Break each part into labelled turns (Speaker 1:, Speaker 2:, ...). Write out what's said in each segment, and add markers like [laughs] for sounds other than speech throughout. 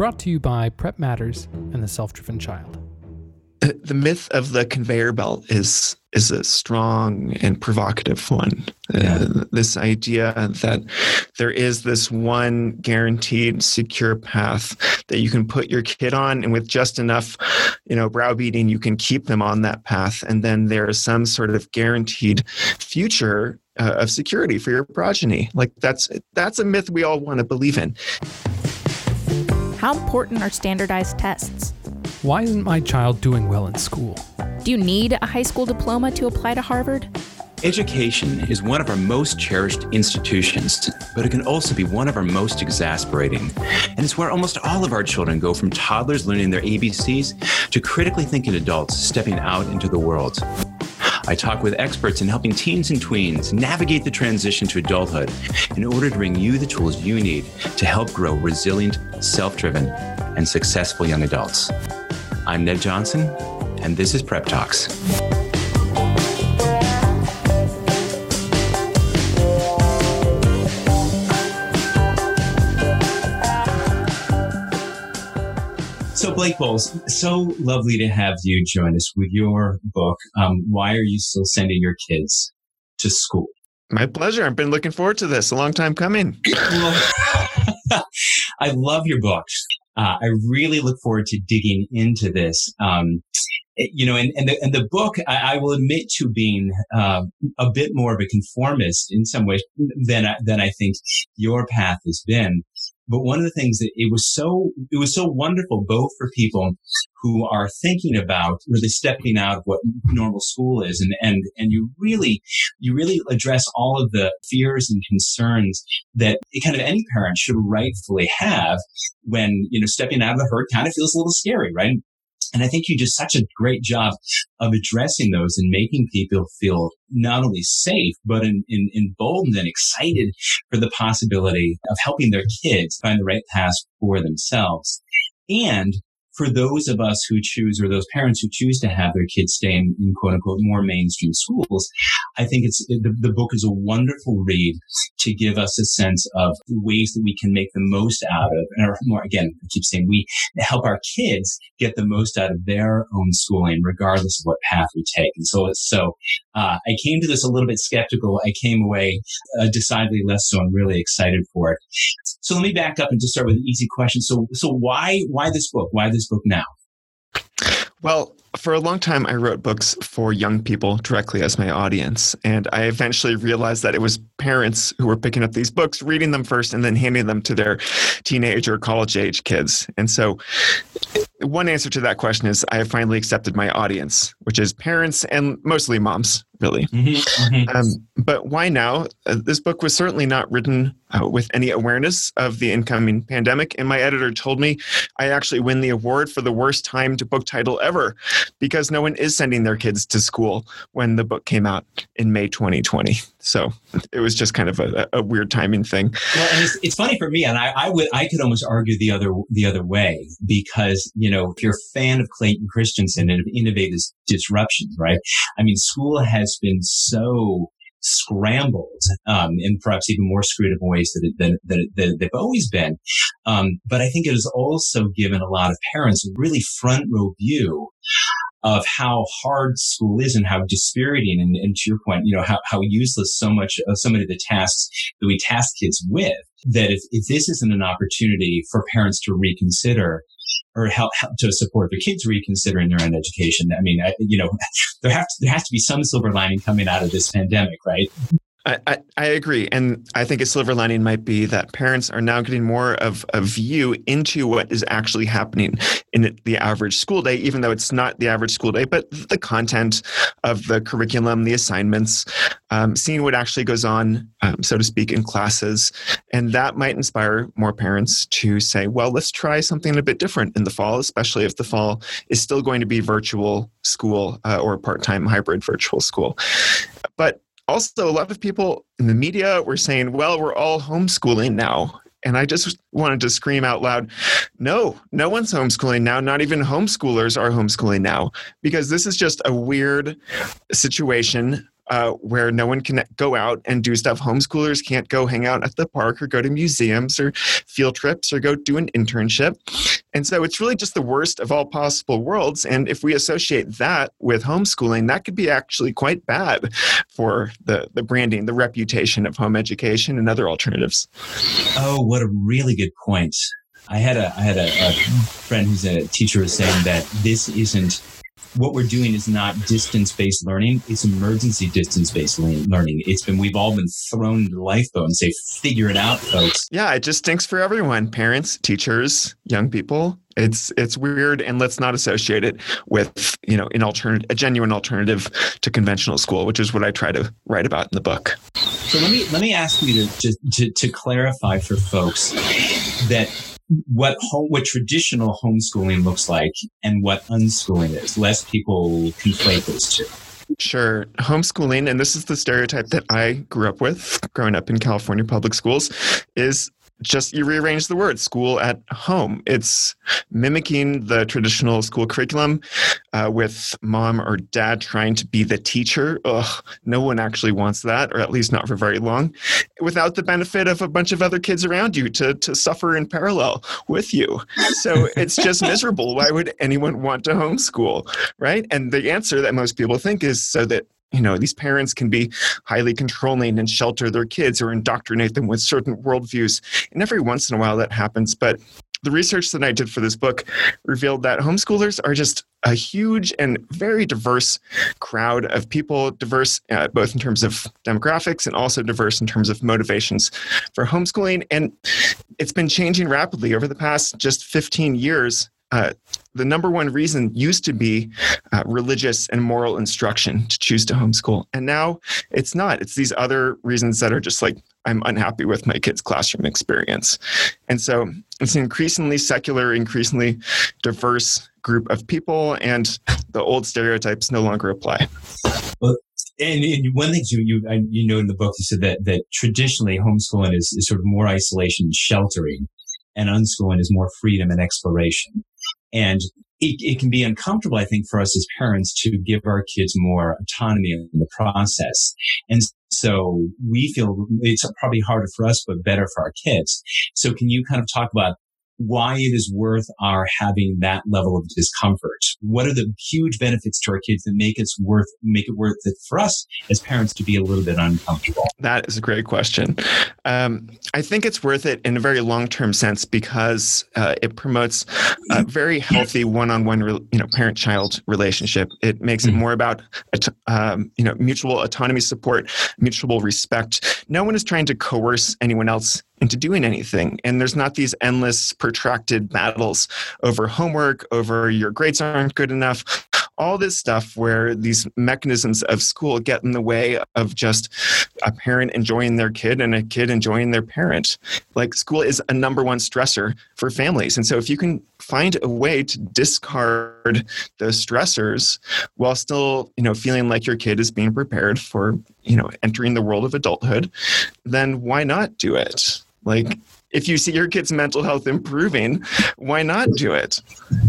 Speaker 1: brought to you by Prep Matters and the Self Driven Child.
Speaker 2: The myth of the conveyor belt is is a strong and provocative one. Yeah. Uh, this idea that there is this one guaranteed secure path that you can put your kid on, and with just enough, you know, browbeating, you can keep them on that path, and then there is some sort of guaranteed future uh, of security for your progeny. Like that's that's a myth we all want to believe in.
Speaker 3: How important are standardized tests?
Speaker 1: Why isn't my child doing well in school?
Speaker 3: Do you need a high school diploma to apply to Harvard?
Speaker 4: Education is one of our most cherished institutions, but it can also be one of our most exasperating. And it's where almost all of our children go from toddlers learning their ABCs to critically thinking adults stepping out into the world. I talk with experts in helping teens and tweens navigate the transition to adulthood in order to bring you the tools you need to help grow resilient, self driven, and successful young adults. I'm Ned Johnson, and this is Prep Talks. So, Blake Boles, so lovely to have you join us with your book. Um, Why are you still sending your kids to school?
Speaker 2: My pleasure. I've been looking forward to this. A long time coming. well, [laughs]
Speaker 4: I love your book. Uh, I really look forward to digging into this. Um, you know, and, and the, and the book, I, I will admit to being uh, a bit more of a conformist in some ways than, than I think your path has been. But one of the things that it was so, it was so wonderful both for people who are thinking about really stepping out of what normal school is and, and, and you really, you really address all of the fears and concerns that kind of any parent should rightfully have when, you know, stepping out of the herd kind of feels a little scary, right? And I think you did such a great job of addressing those and making people feel not only safe, but in, in, emboldened and excited for the possibility of helping their kids find the right path for themselves. And for those of us who choose or those parents who choose to have their kids stay in, in quote unquote more mainstream schools, I think it's the, the book is a wonderful read to give us a sense of ways that we can make the most out of, or more again, I keep saying we help our kids get the most out of their own schooling, regardless of what path we take. And so, so uh, I came to this a little bit skeptical. I came away uh, decidedly less so. I'm really excited for it. So let me back up and just start with an easy question. So, so why, why this book? Why this book now?
Speaker 2: Well, for a long time, I wrote books for young people directly as my audience. And I eventually realized that it was parents who were picking up these books, reading them first, and then handing them to their teenage or college age kids. And so, one answer to that question is I have finally accepted my audience, which is parents and mostly moms really. Mm-hmm, mm-hmm. Um, but why now? Uh, this book was certainly not written uh, with any awareness of the incoming pandemic. And my editor told me I actually win the award for the worst timed book title ever because no one is sending their kids to school when the book came out in May 2020. So it was just kind of a, a weird timing thing.
Speaker 4: Well, and it's, it's funny for me, and I, I, would I could almost argue the other the other way because you know if you're a fan of Clayton Christensen and of innovative disruptions, right? I mean, school has been so scrambled um, and perhaps even more screwed up ways than, than, than, than they've always been. Um, but I think it has also given a lot of parents a really front row view of how hard school is and how dispiriting and, and to your point, you know, how, how useless so much of so many of the tasks that we task kids with that if, if this isn't an opportunity for parents to reconsider or help, help, to support their kids reconsidering their own education. I mean, I, you know, [laughs] there have to, there has to be some silver lining coming out of this pandemic, right?
Speaker 2: I, I, agree. And I think a silver lining might be that parents are now getting more of a view into what is actually happening in the average school day, even though it's not the average school day, but the content of the curriculum, the assignments, um, seeing what actually goes on, um, so to speak, in classes. And that might inspire more parents to say, well, let's try something a bit different in the fall, especially if the fall is still going to be virtual school uh, or part time hybrid virtual school. But also, a lot of people in the media were saying, well, we're all homeschooling now. And I just wanted to scream out loud, no, no one's homeschooling now. Not even homeschoolers are homeschooling now, because this is just a weird situation uh, where no one can go out and do stuff. Homeschoolers can't go hang out at the park or go to museums or field trips or go do an internship. And so it's really just the worst of all possible worlds. And if we associate that with homeschooling, that could be actually quite bad for the, the branding, the reputation of home education and other alternatives.
Speaker 4: Oh, what a really good point. I had a I had a, a friend who's a teacher was saying that this isn't what we're doing is not distance based learning. It's emergency distance based learning. It's been, we've all been thrown into the lifeboat and say, figure it out, folks.
Speaker 2: Yeah, it just stinks for everyone parents, teachers, young people. It's it's weird, and let's not associate it with you know an alternative, a genuine alternative to conventional school, which is what I try to write about in the book.
Speaker 4: So let me let me ask you to to, to, to clarify for folks that what home, what traditional homeschooling looks like and what unschooling is. Less people conflate those two.
Speaker 2: Sure. Homeschooling, and this is the stereotype that I grew up with growing up in California public schools, is just you rearrange the word school at home. It's mimicking the traditional school curriculum uh, with mom or dad trying to be the teacher. Ugh, no one actually wants that, or at least not for very long, without the benefit of a bunch of other kids around you to, to suffer in parallel with you. So it's [laughs] just miserable. Why would anyone want to homeschool, right? And the answer that most people think is so that you know these parents can be highly controlling and shelter their kids or indoctrinate them with certain worldviews and every once in a while that happens but the research that I did for this book revealed that homeschoolers are just a huge and very diverse crowd of people, diverse uh, both in terms of demographics and also diverse in terms of motivations for homeschooling. And it's been changing rapidly over the past just 15 years. Uh, the number one reason used to be uh, religious and moral instruction to choose to homeschool. And now it's not. It's these other reasons that are just like, I'm unhappy with my kid's classroom experience. And so it's an increasingly secular, increasingly diverse group of people, and the old stereotypes no longer apply.
Speaker 4: Well, and, and one thing you, you you know in the book you said that that traditionally homeschooling is, is sort of more isolation and sheltering, and unschooling is more freedom and exploration. And it, it can be uncomfortable, I think, for us as parents to give our kids more autonomy in the process. And so we feel it's probably harder for us, but better for our kids. So can you kind of talk about why it is worth our having that level of discomfort. What are the huge benefits to our kids that make it worth make it worth it for us as parents to be a little bit uncomfortable?
Speaker 2: That is a great question. Um, I think it's worth it in a very long term sense because uh, it promotes a very healthy one on one you know parent child relationship. It makes it mm-hmm. more about um, you know mutual autonomy support, mutual respect. No one is trying to coerce anyone else into doing anything. And there's not these endless, protracted battles over homework, over your grades aren't good enough, all this stuff where these mechanisms of school get in the way of just a parent enjoying their kid and a kid enjoying their parent. Like school is a number one stressor for families. And so if you can find a way to discard those stressors while still, you know, feeling like your kid is being prepared for, you know, entering the world of adulthood, then why not do it? Like, if you see your kid's mental health improving, why not do it?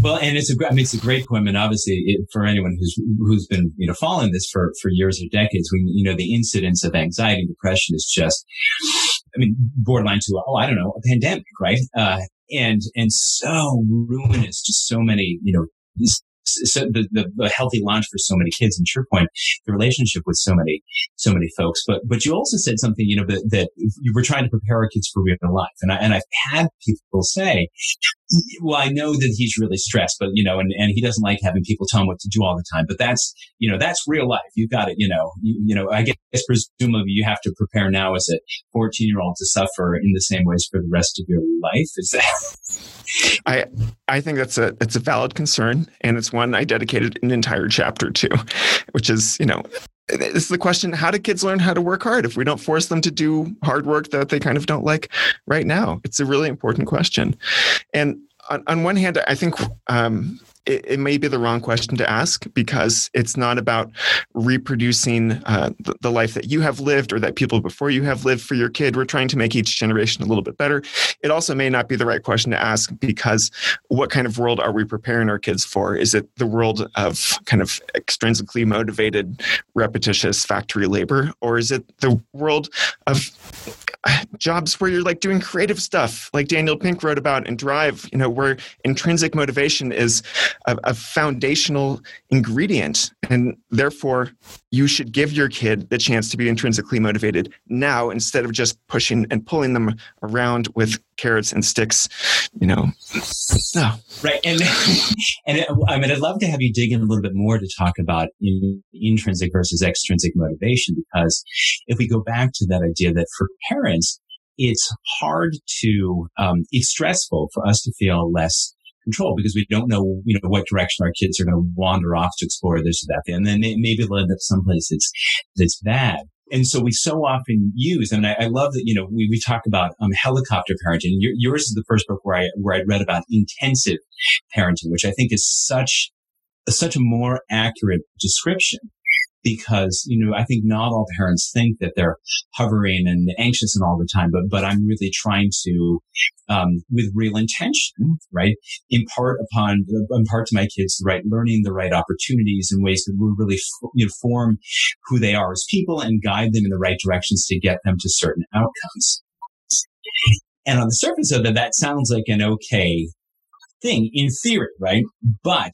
Speaker 4: Well, and it's a, I mean, it's a great point. And obviously, it, for anyone who's who's been you know following this for for years or decades, we you know the incidence of anxiety and depression is just, I mean, borderline to oh, I don't know, a pandemic, right? Uh, and and so ruinous to so many you know so the, the, the, healthy launch for so many kids and your point the relationship with so many so many folks. But but you also said something you know that, that you were trying to prepare our kids for real life. And I, and I've had people say well I know that he's really stressed but you know and, and he doesn't like having people tell him what to do all the time but that's you know that's real life. You've got it you know you, you know I guess presumably you have to prepare now as a 14 year old to suffer in the same ways for the rest of your life. Is that [laughs]
Speaker 2: I I think that's a it's a valid concern, and it's one I dedicated an entire chapter to, which is you know it's the question how do kids learn how to work hard if we don't force them to do hard work that they kind of don't like right now? It's a really important question. And on, on one hand, I think um, it, it, may be the wrong question to ask because it's not about reproducing uh, the, the, life that you have lived or that people before you have lived for your kid. We're trying to make each generation a little bit better. It also may not be the right question to ask because what kind of world are we preparing our kids for? Is it the world of kind of extrinsically motivated, repetitious factory labor, or is it the world of [sighs] jobs where you're like doing creative stuff like daniel pink wrote about in drive you know where intrinsic motivation is a, a, foundational ingredient. And therefore you should give your kid the chance to be intrinsically motivated now instead of just pushing and pulling them around with carrots and sticks you know.
Speaker 4: No. Right and [laughs] and i mean i'd love to have you dig in a little bit more to talk about in, intrinsic versus extrinsic motivation because if we go back to that idea that for parents it's hard to, um, it's stressful for us to feel less control because we don't know, you know, what direction our kids are going to wander off to explore this or that. And then maybe they'll end up someplace that's, that's bad. And so we so often use, and I, I love that, you know, we, we talk about um, helicopter parenting. Your, yours is the first book where I, where I read about intensive parenting, which I think is such, such a more accurate description because, you know, I think not all parents think that they're hovering and anxious and all the time, but, but I'm really trying to, um, with real intention, right, impart upon, impart to my kids the right learning, the right opportunities in ways that will really, you know, form who they are as people and guide them in the right directions to get them to certain outcomes. And on the surface of it, that sounds like an okay thing in theory, right? But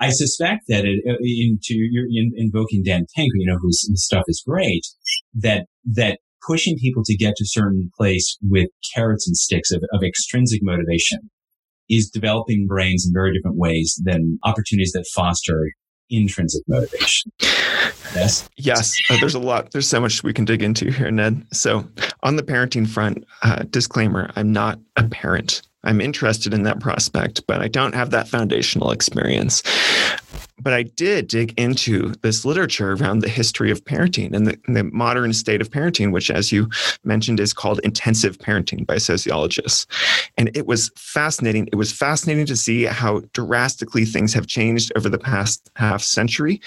Speaker 4: I suspect that it, uh, into in, invoking Dan Pink, you know, whose stuff is great, that that pushing people to get to a certain place with carrots and sticks of, of extrinsic motivation is developing brains in very different ways than opportunities that foster intrinsic motivation. Yes.
Speaker 2: Yes. Uh, there's a lot. There's so much we can dig into here, Ned. So, on the parenting front, uh, disclaimer: I'm not a parent. I'm interested in that prospect, but I don't have that foundational experience. But I did dig into this literature around the history of parenting and the, the, modern state of parenting, which, as you mentioned, is called intensive parenting by sociologists. And it was fascinating. It was fascinating to see how drastically things have changed over the past half century.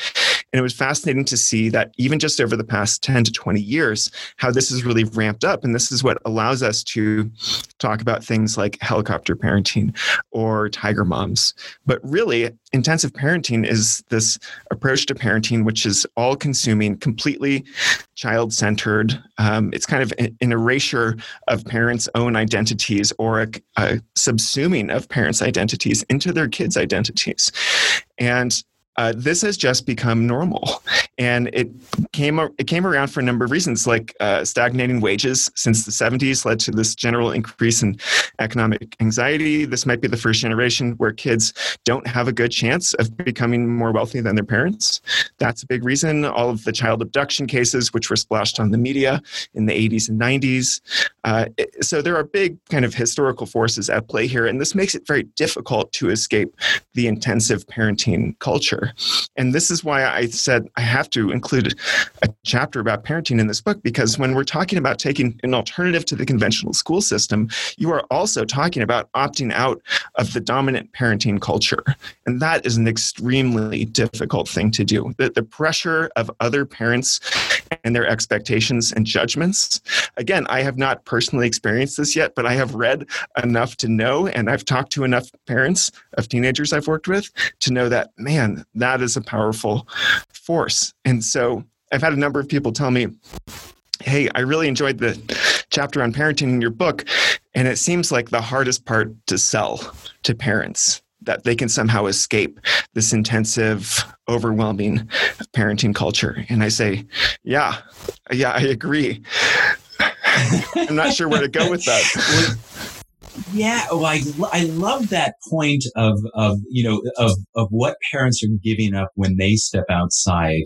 Speaker 2: And it was fascinating to see that even just over the past 10 to 20 years, how this has really ramped up. And this is what allows us to talk about things like helicopter parenting or tiger moms. But really, intensive parenting is this approach to parenting which is all consuming completely child centered um, it's kind of an erasure of parents own identities or a, a subsuming of parents identities into their kids identities. And uh, this has just become normal, [laughs] and it came it came around for a number of reasons, like uh, stagnating wages since the 70s led to this general increase in economic anxiety. This might be the first generation where kids don't have a good chance of becoming more wealthy than their parents. That's a big reason. All of the child abduction cases, which were splashed on the media in the 80s and 90s. Uh, so there are big kind of historical forces at play here, and this makes it very difficult to escape the intensive parenting culture. And this is why I said I have to include a chapter about parenting in this book because when we're talking about taking an alternative to the conventional school system, you are also talking about opting out of the dominant parenting culture. And that is an extremely difficult thing to do. The, the pressure of other parents and their expectations and judgments. Again, I have not personally experienced this yet, but I have read enough to know, and I've talked to enough parents of teenagers I've worked with to know that, man, that is a powerful force. And so I've had a number of people tell me, hey, I really enjoyed the chapter on parenting in your book. And it seems like the hardest part to sell to parents that they can somehow escape this intensive, overwhelming parenting culture. And I say, yeah, yeah, I agree. [laughs] I'm not sure where to go with that.
Speaker 4: Yeah, well, I, I love that point of, of, you know, of, of what parents are giving up when they step outside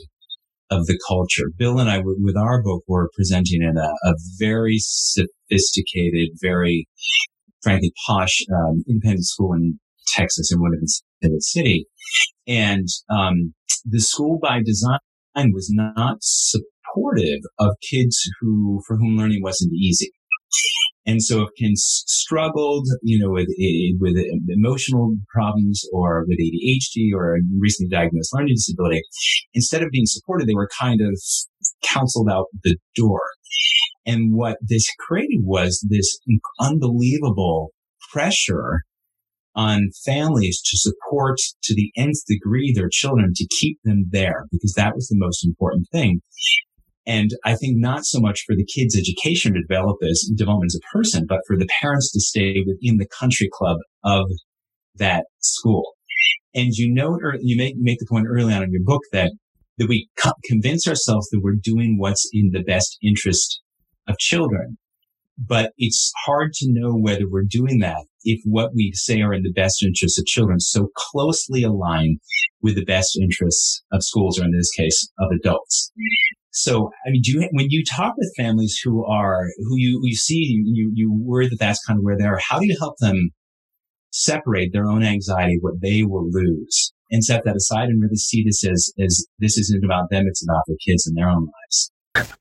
Speaker 4: of the culture. Bill and I, with our book, were presenting in a, a very sophisticated, very, frankly, posh um, independent school in Texas in Winter City. And um, the school by design was not supportive of kids who, for whom learning wasn't easy. And so if kids struggled, you know, with, eh, with emotional problems or with ADHD or a recently diagnosed learning disability, instead of being supported, they were kind of counseled out the door. And what this created was this unbelievable pressure on families to support to the nth degree their children to keep them there because that was the most important thing. And I think not so much for the kids' education to develop as development as a person, but for the parents to stay within the country club of that school. And you know, or you make, make the point early on in your book that, that we co- convince ourselves that we're doing what's in the best interest of children. But it's hard to know whether we're doing that if what we say are in the best interests of children so closely align with the best interests of schools, or in this case, of adults. So, I mean, do you, when you talk with families who are, who you, you see, you, you worry that that's kind of where they are, how do you help them separate their own anxiety, what they will lose, and set that aside and really see this as, as this isn't about them, it's about their kids and their own lives?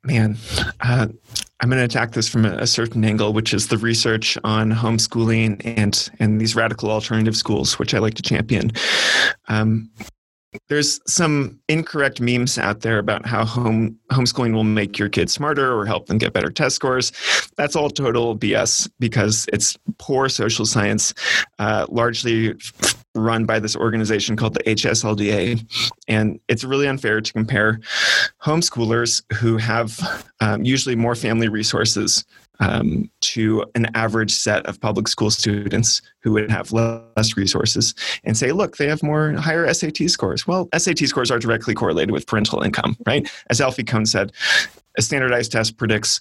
Speaker 2: Man, uh, I'm going to attack this from a, a, certain angle, which is the research on homeschooling and and these radical alternative schools, which I like to champion. Um, there's some incorrect memes out there about how home homeschooling will make your kids smarter or help them get better test scores. That's all total BS because it's poor social science, uh, largely run by this organization called the HSLDA. And it's really unfair to compare homeschoolers who have um, usually more family resources um, to an average set of public school students who would have less resources and say, look, they have more higher SAT scores. Well, SAT scores are directly correlated with parental income, right? As Alfie Kohn said, a standardized test predicts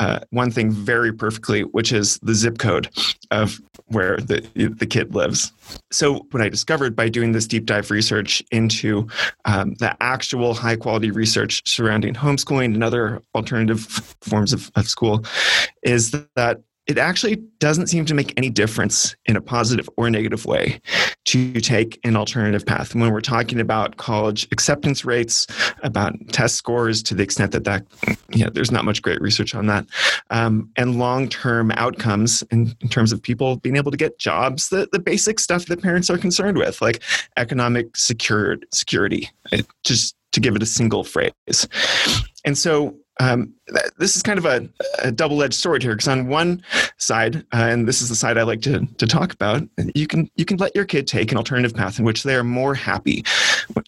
Speaker 2: uh, one thing very perfectly, which is the zip code of where the, the kid lives. So, what I discovered by doing this deep dive research into um, the actual high quality research surrounding homeschooling and other alternative forms of, of school is that it actually doesn't seem to make any difference in a positive or negative way to take an alternative path. When we're talking about college acceptance rates, about test scores, to the extent that that, know, there's not much great research on that, um, and long-term outcomes in, in, terms of people being able to get jobs, the, the basic stuff that parents are concerned with, like economic secure, security, it, just to give it a single phrase. And so um, this is kind of a, a double-edged sword here because on one side, uh, and this is the side I like to, to talk about, you can you can let your kid take an alternative path in which they are more happy,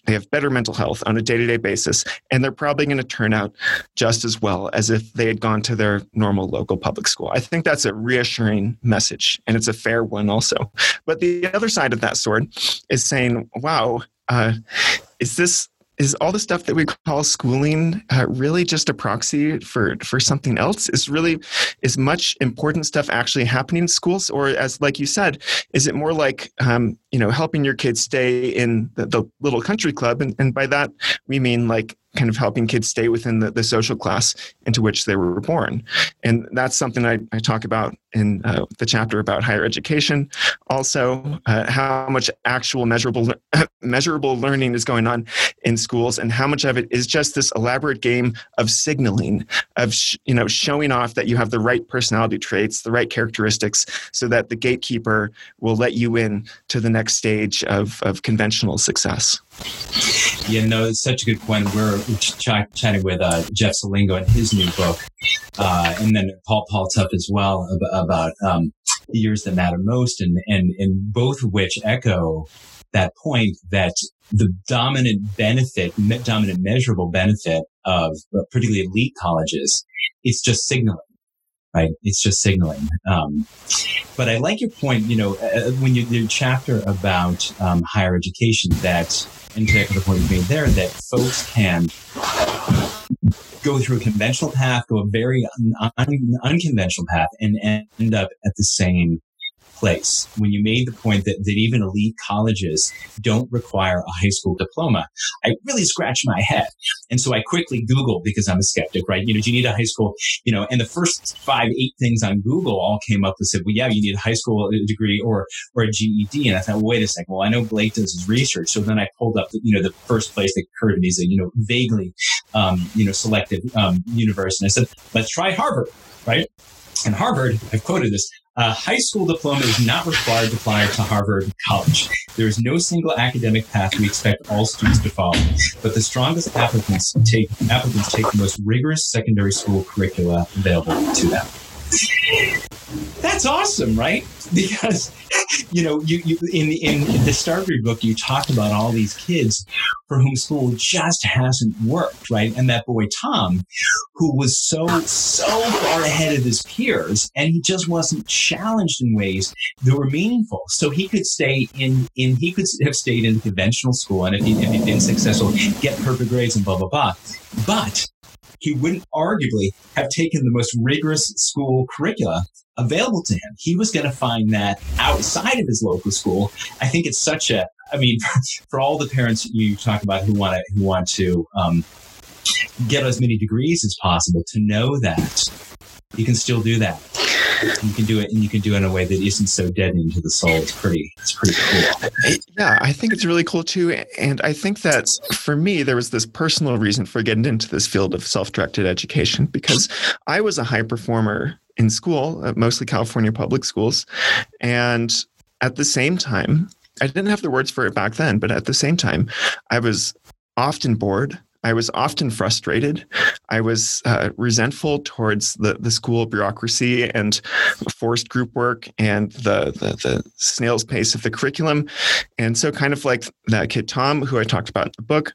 Speaker 2: they have better mental health on a day-to-day basis, and they're probably going to turn out just as well as if they had gone to their normal local public school. I think that's a reassuring message, and it's a fair one also. But the other side of that sword is saying, "Wow, uh, is this is all the stuff that we call schooling uh, really just a proxy for for something else. Is really is much important stuff actually happening in schools or as like you said is it more like um, you know helping your kids stay in the, the little country club? And, and by that we mean like kind of helping kids stay within the, the social class into which they were born. And that's something I, I talk about in uh, the chapter about higher education. Also, uh, how much actual measurable [coughs] measurable learning is going on in schools, and how much of it is just this elaborate game of signaling, of sh- you know showing off that you have the right personality traits, the right characteristics, so that the gatekeeper will let you in to the next stage of, of conventional success.
Speaker 4: Yeah, no, it's such a good point. We're ch- chatting with uh, Jeff Selingo in his new book, uh, and then Paul Paul Tough as well about, um, the years that matter most, and and and both of which echo that point that the dominant benefit, dominant measurable benefit of uh, particularly elite colleges, it's just signaling right? It's just signaling. Um, but I like your point, you know, uh, when you, your chapter about um, higher education that and to the point you made there, that folks can go through a conventional path, go a very un- un- unconventional path, and end up at the same place when you made the point that, that even elite colleges don't require a high school diploma. I really scratched my head. And so I quickly Googled because I'm a skeptic, right? You know, do you need a high school, you know, and the first five, eight things on Google all came up and said, well, yeah, you need a high school degree or, or a GED. And I thought, well, wait a second. Well, I know Blake does his research. So then I pulled up, the, you know, the first place that occurred to me is a, you know, vaguely, um, you know, selected, um, universe. And I said, let's try Harvard, right? and Harvard, I've quoted this, a high school diploma is not required to apply to Harvard College. There is no single academic path we expect all students to follow, but the strongest applicants take applicants take the most rigorous secondary school curricula available to them. That's awesome, right? Because you know, you, you in in the start of your book, you talked about all these kids for whom school just hasn't worked, right? And that boy Tom, who was so so far ahead of his peers, and he just wasn't challenged in ways that were meaningful. So he could stay in in he could have stayed in conventional school, and if, he, if he'd been successful, get perfect grades and blah blah blah. But he wouldn't arguably have taken the most rigorous school curricula available to him. He was going to find that outside of his local school. I think it's such a, I mean, [laughs] for all the parents you talk about who want to, who want to, um, get as many degrees as possible to know that you can still do that you can do it and you can do it in a way that isn't so deadening to the soul. It's pretty, it's pretty cool.
Speaker 2: Yeah, I think it's really cool too. And I think that for me, there was this personal reason for getting into this field of self directed education because I was a high performer in school, uh, mostly California public schools. And at the same time, I didn't have the words for it back then, but at the same time, I was often bored. I was often frustrated. I was uh, resentful towards the, the school bureaucracy and forced group work and the, the, the snail's pace of the curriculum. And so, kind of like that kid Tom, who I talked about in the book,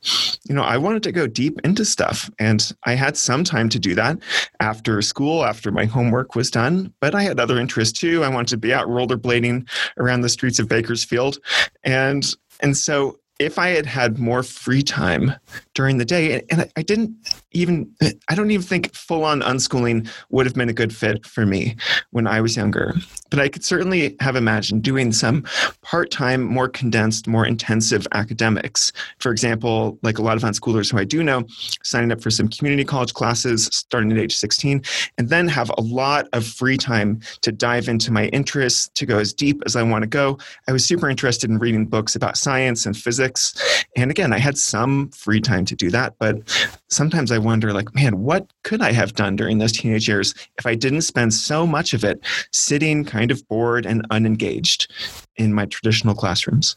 Speaker 2: you know, I wanted to go deep into stuff. And I had some time to do that after school, after my homework was done. But I had other interests too. I wanted to be out rollerblading around the streets of Bakersfield. And and so if I had had more free time during the day, and I didn't even, I don't even think full on unschooling would have been a good fit for me when I was younger. But I could certainly have imagined doing some part time, more condensed, more intensive academics. For example, like a lot of unschoolers who I do know, signing up for some community college classes starting at age 16, and then have a lot of free time to dive into my interests, to go as deep as I want to go. I was super interested in reading books about science and physics. And again, I had some free time to do that, but sometimes I wonder, like, man, what could I have done during those teenage years if I didn't spend so much of it sitting kind of bored and unengaged in my traditional classrooms?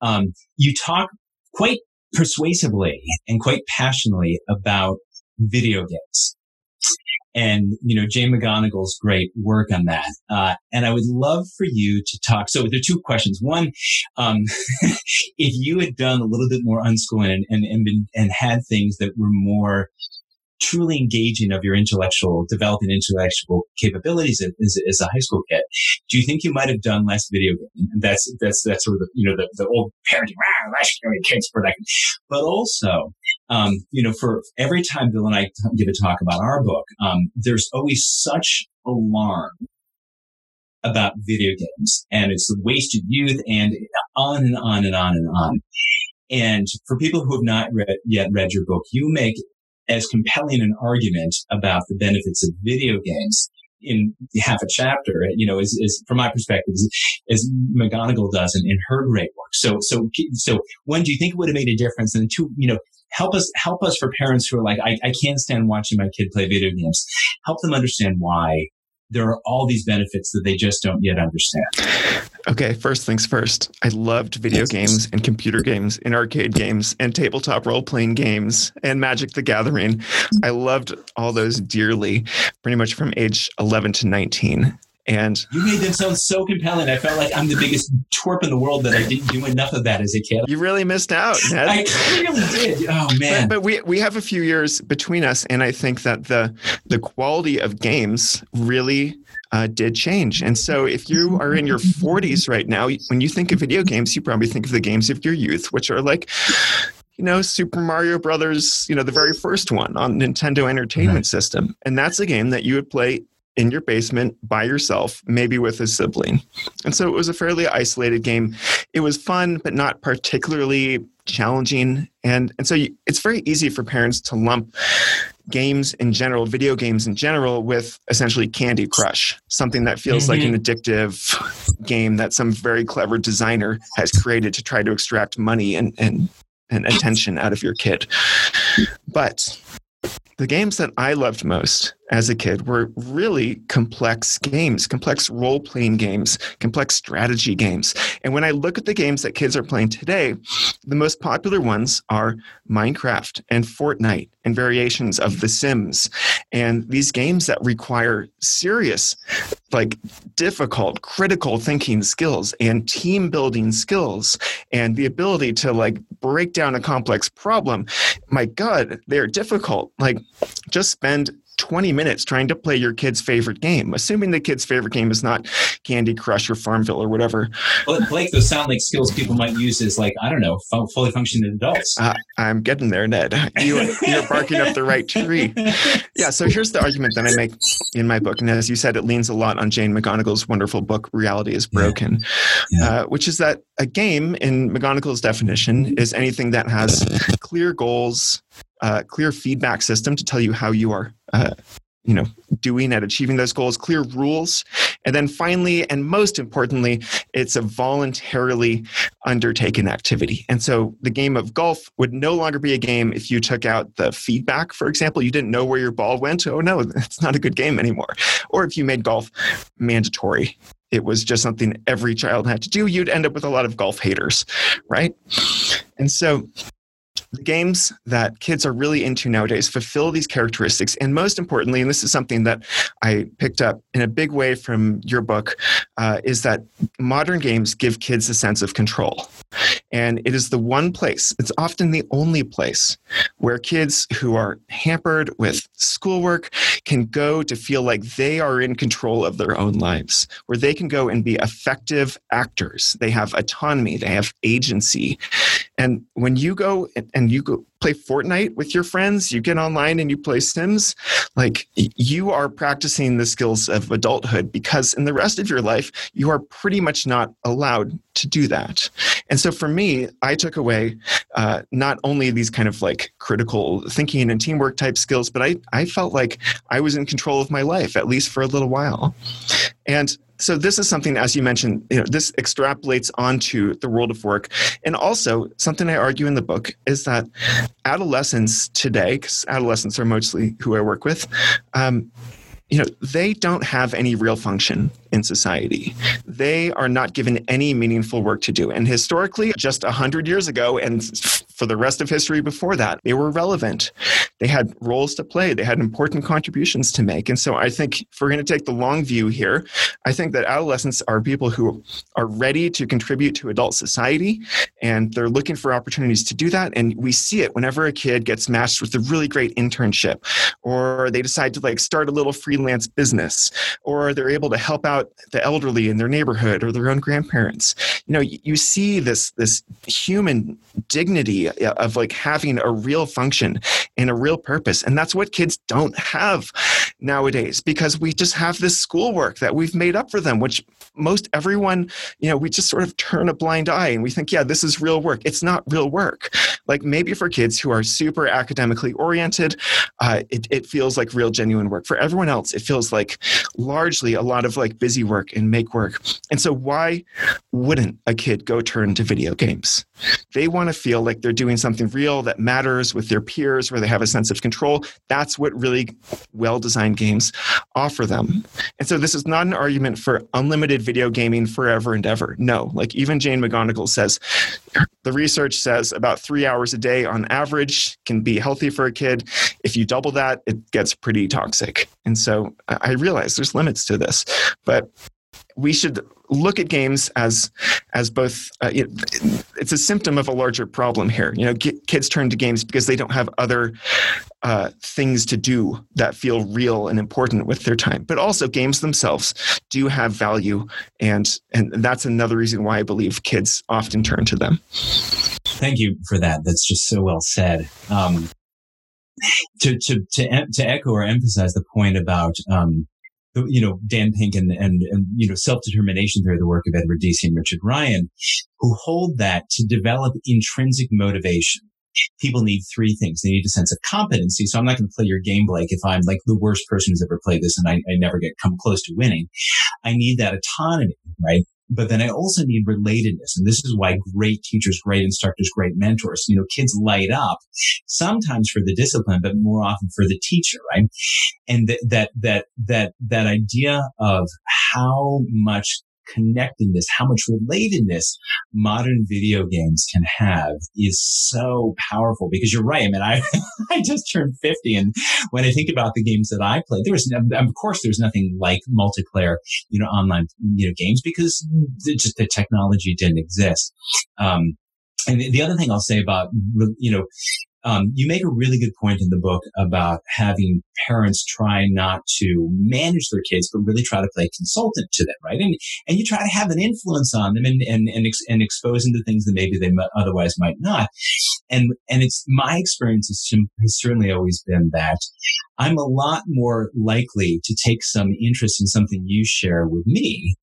Speaker 4: Um, you talk quite persuasively and quite passionately about video games and you know Jane McGonigal's great work on that. Uh, and I would love for you to talk. So there are two questions. One, um, [laughs] if you had done a little bit more unschooling and and and, been, and had things that were more truly engaging of your intellectual, developing intellectual capabilities as, as, a high school kid, do you think you might have done less video gaming? That's, that's, that's sort of the, you know, the, the old parenting, ah, less kids production. But also, um, you know, for every time Bill and I give a talk about our book, um, there's always such alarm about video games and it's the wasted youth and on and on and on and on. And for people who have not read, yet read your book, you make as compelling an argument about the benefits of video games in half a chapter, you know, is, is from my perspective, is, McGonigal does in, in her great work. So, so, so one, do you think it would have made a difference? And two, you know, help us, help us for parents who are like, I, I can't stand watching my kid play video games. Help them understand why there are all these benefits that they just don't yet understand.
Speaker 2: Okay, first things first. I loved video games and computer games and arcade games and tabletop role playing games and Magic the Gathering. I loved all those dearly, pretty much from age 11 to 19. And
Speaker 4: you made them sound so compelling. I felt like I'm the biggest twerp in the world that I didn't do enough of that as a kid.
Speaker 2: You really missed out. [laughs]
Speaker 4: I really did. Oh man!
Speaker 2: But, but, we we have a few years between us, and I think that the the quality of games really uh, did change. And so, if you are in your 40s right now, when you think of video games, you probably think of the games of your youth, which are like you know, Super Mario Brothers, you know, the very first one on Nintendo Entertainment right. System. And that's a game that you would play in your basement by yourself, maybe with a sibling. And so it was a fairly isolated game. It was fun, but not particularly challenging. And, and so you, it's very easy for parents to lump games in general, video games in general, with essentially Candy Crush, something that feels mm-hmm. like an addictive game that some very clever designer has created to try to extract money and, and, and attention out of your kid. But the games that I loved most as a kid were really complex games, complex role playing games, complex strategy games. And when I look at the games that kids are playing today, the most popular ones are Minecraft and Fortnite and variations of The Sims. And these games that require serious, like difficult, critical thinking skills and team building skills and the ability to like break down a complex problem. My God, they're difficult. Like just spend 20 minutes trying to play your kid's favorite game, assuming the kid's favorite game is not Candy Crush or Farmville or whatever.
Speaker 4: Well, Blake, those sound like skills people might use as like, I don't know, fully functioning adults. Uh,
Speaker 2: I'm getting there, Ned. You, you're barking up the right tree. Yeah, so here's the argument that I make in my book. And as you said, it leans a lot on Jane McGonigal's wonderful book, Reality is Broken, yeah. Yeah. Uh, which is that a game, in McGonigal's definition, is anything that has clear goals, uh, clear feedback system to tell you how you are uh, you know doing at achieving those goals clear rules. And then finally and most importantly it's a voluntarily undertaken activity. And so the game of golf would no longer be a game if you took out the feedback for example. You didn't know where your ball went. Oh no [laughs] it's not a good game anymore. Or if you made golf mandatory it was just something every child had to do you'd end up with a lot of golf haters right? And so the games that kids are really into nowadays fulfill these characteristics. And most importantly, and this is something that I picked up in a big way from your book, uh, is that modern games give kids a sense of control. And it is the one place, it's often the only place, where kids who are hampered with schoolwork can go to feel like they are in control of their own lives, where they can go and be effective actors. They have autonomy, they have agency. And when you go and you go play Fortnite with your friends, you get online and you play Sims, like you are practicing the skills of adulthood because in the rest of your life, you are pretty much not allowed to do that. And so for me, I took away uh, not only these kind of like critical thinking and teamwork type skills, but I, I felt like I was in control of my life, at least for a little while. And so this is something, as you mentioned, you know, this extrapolates onto the world of work. And also, something I argue in the book is that adolescents today, because adolescents are mostly who I work with, um, you know, they don't have any real function in society. They are not given any meaningful work to do. And historically, just 100 years ago, and for the rest of history before that, they were relevant. They had roles to play, they had important contributions to make. And so I think if we're going to take the long view here, I think that adolescents are people who are ready to contribute to adult society and they're looking for opportunities to do that. And we see it whenever a kid gets matched with a really great internship or they decide to like start a little freelance business or they're able to help out about the elderly in their neighborhood or their own grandparents. You know, you, see this this human dignity of like having a real function and a real purpose, and that's what kids don't have nowadays because we just have this schoolwork that we've made up for them, which most everyone, you know, we just sort of turn a blind eye and we think, yeah, this is real work. It's not real work. Like maybe for kids who are super academically oriented, uh, it, it feels like real genuine work. For everyone else, it feels like largely a lot of like busy work and make work. And so why wouldn't a kid go turn to video games? They want to feel like they're doing something real that matters with their peers, where they have a sense of control. That's what really well designed games offer them. And so this is not an argument for unlimited video gaming forever and ever. No, like even Jane McGonigal says, the research says about three hours a day on average can be healthy for a kid. If you double that, it gets pretty toxic. And so I realize there's limits to this, but we should look at games as as both uh, it's a symptom of a larger problem here. You know kids turn to games because they don't have other uh, things to do that feel real and important with their time. But also games themselves do have value and and that's another reason why i believe kids often turn to them.
Speaker 4: Thank you for that. That's just so well said. Um, to, to, to, to echo or emphasize the point about um, you know, Dan Pink and, and, and you know, self-determination through the work of Edward Deci and Richard Ryan, who hold that to develop intrinsic motivation. People need three things. They need a sense of competency. So I'm not going to play your game, Blake, if I'm like the worst person who's ever played this and I, I never get come close to winning. I need that autonomy, right? But then I also need relatedness. And this is why great teachers, great instructors, great mentors, you know, kids light up sometimes for the discipline, but more often for the teacher, right? And th- that, that, that, that idea of how much connectedness, how much relatedness modern video games can have is so powerful because you're right. I mean, I, [laughs] I just turned 50 and when I think about the games that I played, there was, of course, there's nothing like multiplayer, you know, online, you know, games because just the technology didn't exist. Um, and the other thing I'll say about, you know, um, you make a really good point in the book about having parents try not to manage their kids, but really try to play consultant to them, right? And and you try to have an influence on them and and and, ex- and expose them to things that maybe they otherwise might not. And and it's my experience has, has certainly always been that I'm a lot more likely to take some interest in something you share with me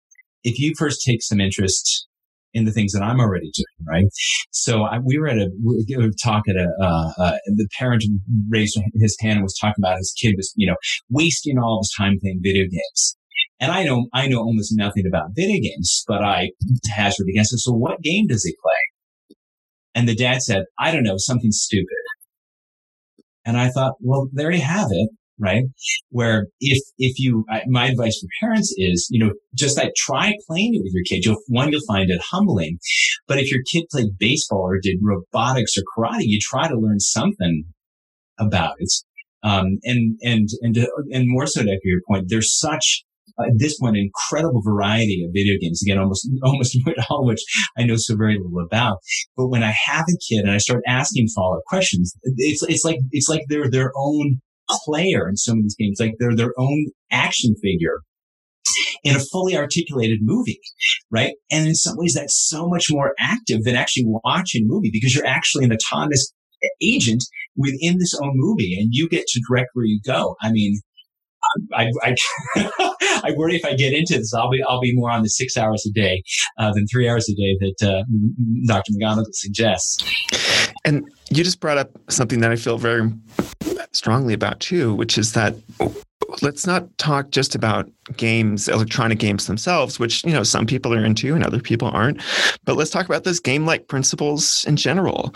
Speaker 4: if you first take some interest in the things that I'm already doing, right? So I, we were at a, we were talk at a, uh, uh, the parent raised his hand and was talking about his kid was, you know, wasting all of his time playing video games. And I know, I know almost nothing about video games, but I hazard against it. So what game does he play? And the dad said, I don't know, something stupid. And I thought, well, there you have it right? Where if, if you, my advice for parents is, you know, just like try playing it with your kid. You'll, one, you'll find it humbling. But if your kid played baseball or did robotics or karate, you try to learn something about it. Um, and, and, and, and more so to your point, there's such, at this point, incredible variety of video games. Again, almost, [laughs] almost all which I know so very little about. But when I have a kid and I start asking follow up questions, it's, it's like, it's like they're their own player in some of these games. Like they're their own action figure in a fully articulated movie, right? And in some ways, that's so much more active than actually watching a movie because you're actually an autonomous agent within this own movie and you get to direct where you go. I mean, I, I, [laughs] I, worry if I get into this, I'll be I'll be more on the six hours a day uh, than three hours a day that uh, Dr. McGonigal suggests.
Speaker 2: And you just brought up something that I feel very strongly about too, which is that let's not talk just about games, electronic games themselves, which you know some people are into and other people aren't. But let's talk about those game-like principles in general.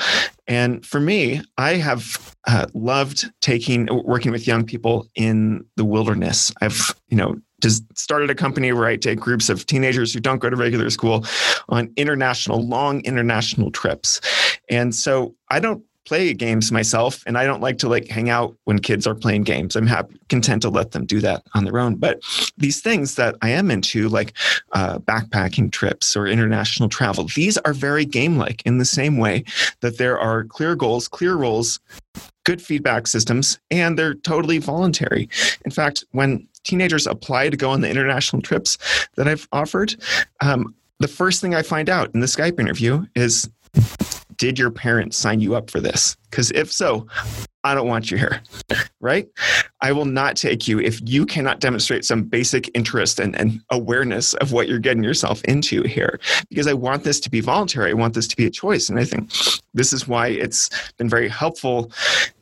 Speaker 2: And for me, I have uh, loved taking working with young people in the wilderness. I've you know just started a company where I take groups of teenagers who don't go to regular school on international, long international trips. And so I don't play games myself and I don't like to like hang out when kids are playing games. I'm happy, content to let them do that on their own. But these things that I am into, like uh, backpacking trips or international travel, these are very game like in the same way that there are clear goals, clear roles, good feedback systems, and they're totally voluntary. In fact, when teenagers apply to go on the international trips that I've offered, um, the first thing I find out in the Skype interview is did your parents sign you up for this? Because if so, I don't want you here, [laughs] right? I will not take you if you cannot demonstrate some basic interest and, and awareness of what you're getting yourself into here. Because I want this to be voluntary. I want this to be a choice. And I think this is why it's been very helpful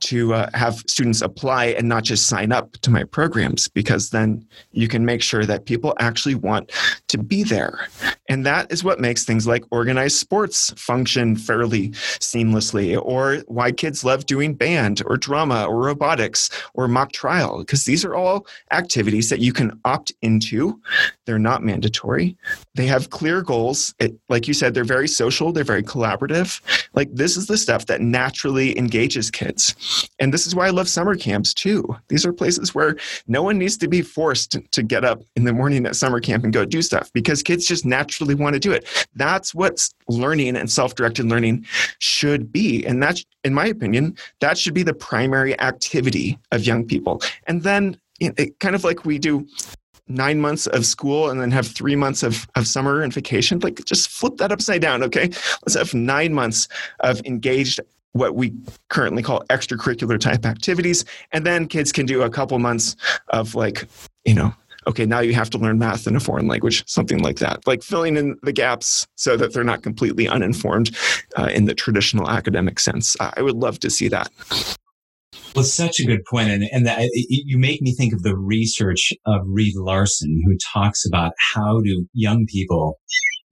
Speaker 2: to uh, have students apply and not just sign up to my programs, because then you can make sure that people actually want to be there. And that is what makes things like organized sports function fairly seamlessly, or why kids love doing band or drama or robotics or mock trial, because these are all activities that you can opt into. They're not mandatory. They have clear goals. It, like you said, they're very social, they're very collaborative. Like this is the stuff that naturally engages kids. And this is why I love summer camps too. These are places where no one needs to be forced to get up in the morning at summer camp and go do stuff because kids just naturally want to do it. That's what learning and self directed learning should be. And that, in my opinion, that should be the primary activity of young people. And then, it, kind of like we do nine months of school and then have three months of, of summer and vacation. Like just flip that upside down, okay? Let's have nine months of engaged what we currently call extracurricular type activities. And then kids can do a couple months of like, you know, okay, now you have to learn math in a foreign language, something like that. Like filling in the gaps so that they're not completely uninformed uh, in the traditional academic sense. I would love to see that.
Speaker 4: Well, such a good point, and and that, it, you make me think of the research of Reed Larson, who talks about how do young people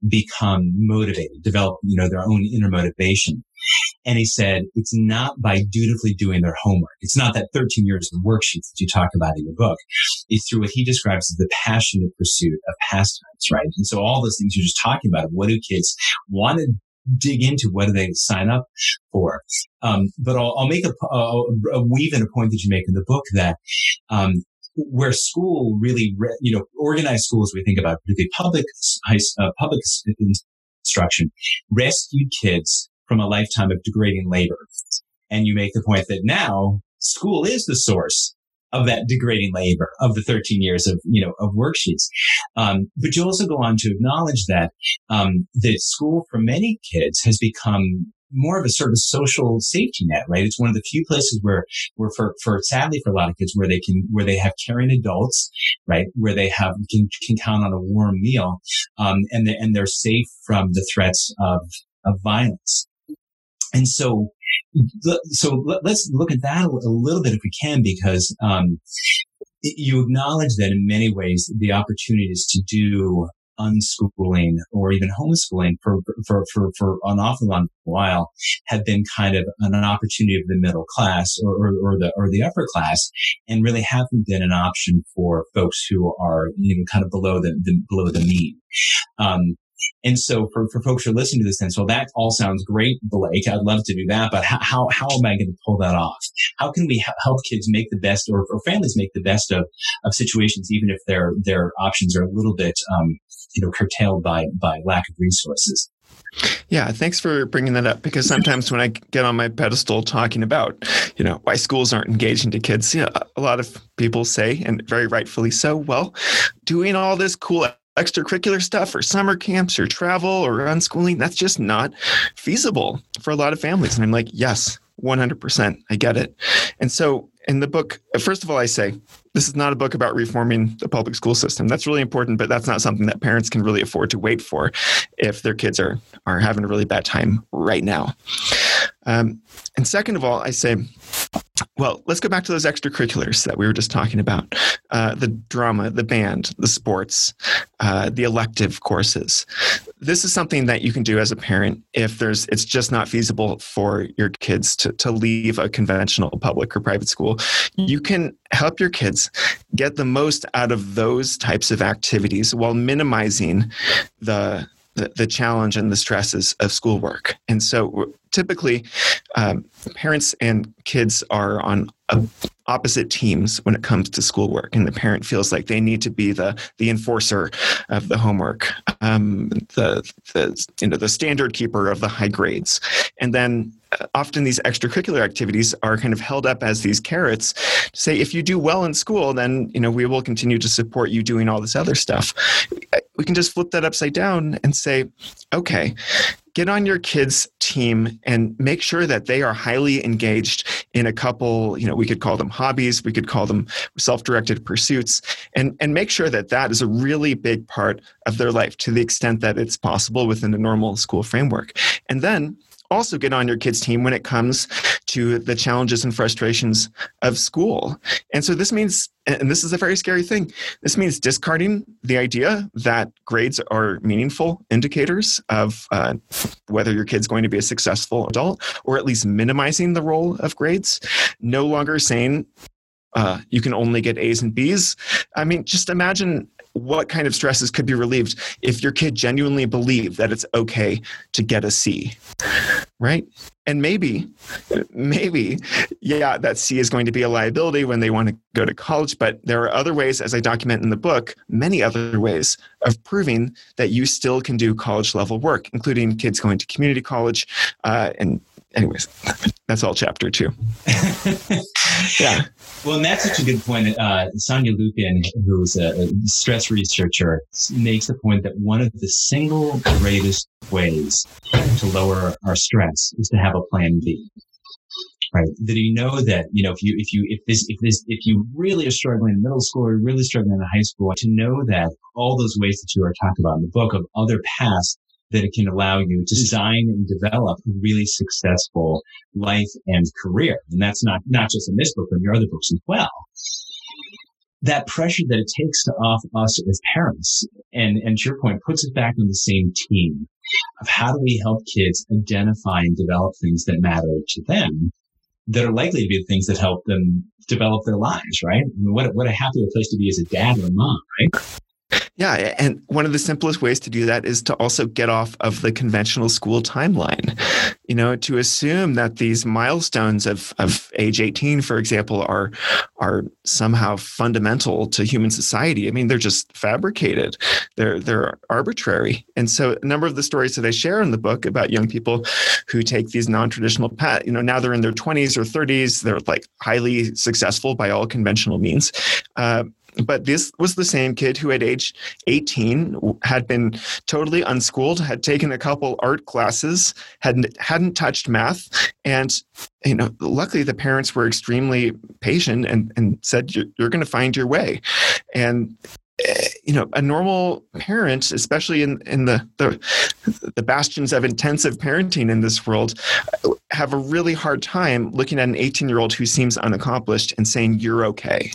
Speaker 4: become motivated, develop, you know, their own inner motivation. And he said, it's not by dutifully doing their homework. It's not that 13 years of worksheets that you talk about in your book. It's through what he describes as the passionate pursuit of pastimes, right? And so all those things you're just talking about, what do kids want to dig into? What do they sign up for? Um, but I'll, I'll make a, weave in a point that you make in the book that, um, where school really, re- you know, organized schools we think about, particularly public, uh, public instruction, rescued kids from a lifetime of degrading labor. And you make the point that now school is the source of that degrading labor of the 13 years of, you know, of worksheets. Um, but you also go on to acknowledge that, um, that school for many kids has become more of a sort of social safety net, right? It's one of the few places where, where for, for sadly for a lot of kids where they can, where they have caring adults, right? Where they have, can, can count on a warm meal, um, and, they, and they're safe from the threats of, of violence. And so, so let's look at that a little bit if we can, because, um, you acknowledge that in many ways the opportunities to do unschooling or even homeschooling for, for, for, for an awful long while have been kind of an opportunity of the middle class or, or, or, the, or the upper class and really haven't been an option for folks who are, you know, kind of below the, the below the mean. Um, and so for, for folks who are listening to this, then, so that all sounds great, Blake. I'd love to do that, but how, how, how am I going to pull that off? How can we help kids make the best or, or families make the best of, of situations, even if their, their options are a little bit, um, you know, curtailed by, by lack of resources?
Speaker 2: Yeah, thanks for bringing that up because sometimes when I get on my pedestal talking about, you know, why schools aren't engaging to kids, yeah, a lot of people say, and very rightfully so, well, doing all this cool extracurricular stuff or summer camps or travel or unschooling, that's just not feasible for a lot of families. And I'm like, yes, 100%. I get it. And so in the book, first of all, I say this is not a book about reforming the public school system. That's really important, but that's not something that parents can really afford to wait for if their kids are, are having a really bad time right now. Um, and second of all, I say, well, let's go back to those extracurriculars that we were just talking about uh, the drama, the band, the sports, uh, the elective courses. This is something that you can do as a parent if there's it's just not feasible for your kids to, to leave a conventional public or private school. You can help your kids get the most out of those types of activities while minimizing the the, the challenge and the stresses of schoolwork. And so typically, um, parents and kids are on opposite teams when it comes to schoolwork, and the parent feels like they need to be the the enforcer of the homework, um, the the you know the standard keeper of the high grades, and then often these extracurricular activities are kind of held up as these carrots. To say if you do well in school then you know we will continue to support you doing all this other stuff. We can just flip that upside down and say okay get on your kids team and make sure that they are highly engaged in a couple you know we could call them hobbies we could call them self-directed pursuits and and make sure that that is a really big part of their life to the extent that it's possible within a normal school framework. And then also get on your kids' team when it comes to the challenges and frustrations of school. And so this means, and this is a very scary thing, this means discarding the idea that grades are meaningful indicators of uh, whether your kid's going to be a successful adult, or at least minimizing the role of grades. No longer saying, uh, you can only get A's and B's. I mean, just imagine what kind of stresses could be relieved if your kid genuinely believed that it's okay to get a C, right? And maybe, maybe, yeah, that C is going to be a liability when they want to go to college. But there are other ways, as I document in the book, many other ways of proving that you still can do college level work, including kids going to community college uh, and anyways, that's all chapter two. [laughs]
Speaker 4: yeah. Well, and that's such a good point. Uh, Sonia Lupien, who's a, stress researcher, makes the point that one of the single greatest ways to lower our stress is to have a plan B. Right. That you know that, you know, if you, if you, if this, if this, if you really are struggling in middle school or really struggling in high school, to know that all those ways that you are talking about in the book of other paths that it can allow you to design and develop a really successful life and career. And that's not, not just in this book, but in your other books as well. that pressure that it takes off us as parents, and, and to your point, puts us back on the same team of how do we help kids identify and develop things that matter to them that are likely to be the things that help them develop their lives, right? I mean, what, what a happier place to be as a dad or a mom, right?
Speaker 2: Yeah, and one of the simplest ways to do that is to also get off of the conventional school timeline. You know, to assume that these milestones of, of age 18, for example, are are somehow fundamental to human society. I mean, they're just fabricated. They're they're arbitrary. And so a number of the stories that I share in the book about young people who take these non-traditional paths, you know, now they're in their 20s or 30s, they're like highly successful by all conventional means. Uh, but this was the same kid who, at age 18, had been totally unschooled, had taken a couple art classes, hadn't hadn't touched math, and you know, luckily the parents were extremely patient and and said, "You're, you're going to find your way," and eh, you know a normal parent especially in in the, the the bastions of intensive parenting in this world have a really hard time looking at an 18 year old who seems unaccomplished and saying you're okay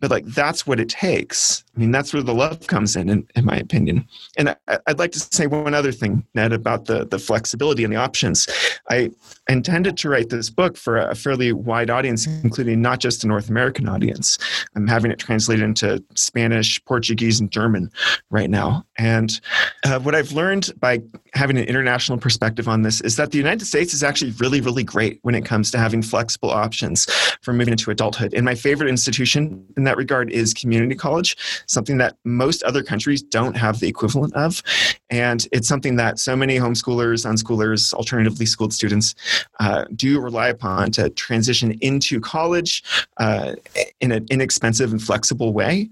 Speaker 2: but like that's what it takes mean that's where the love comes in in, in my opinion. And I, would like to say one other thing ned about the the flexibility and the options. I intended to write this book for a fairly wide audience including not just a north american audience. I'm having it translated into spanish portuguese and german right now. And uh, what i've learned by having an international perspective on this is that the united states is actually really really great when it comes to having flexible options for moving into adulthood. And my favorite institution in that regard is community college, something that most other countries don't have the equivalent of. And it's something that so many homeschoolers, unschoolers, alternatively schooled students uh, do rely upon to transition into college uh, in an inexpensive and flexible way.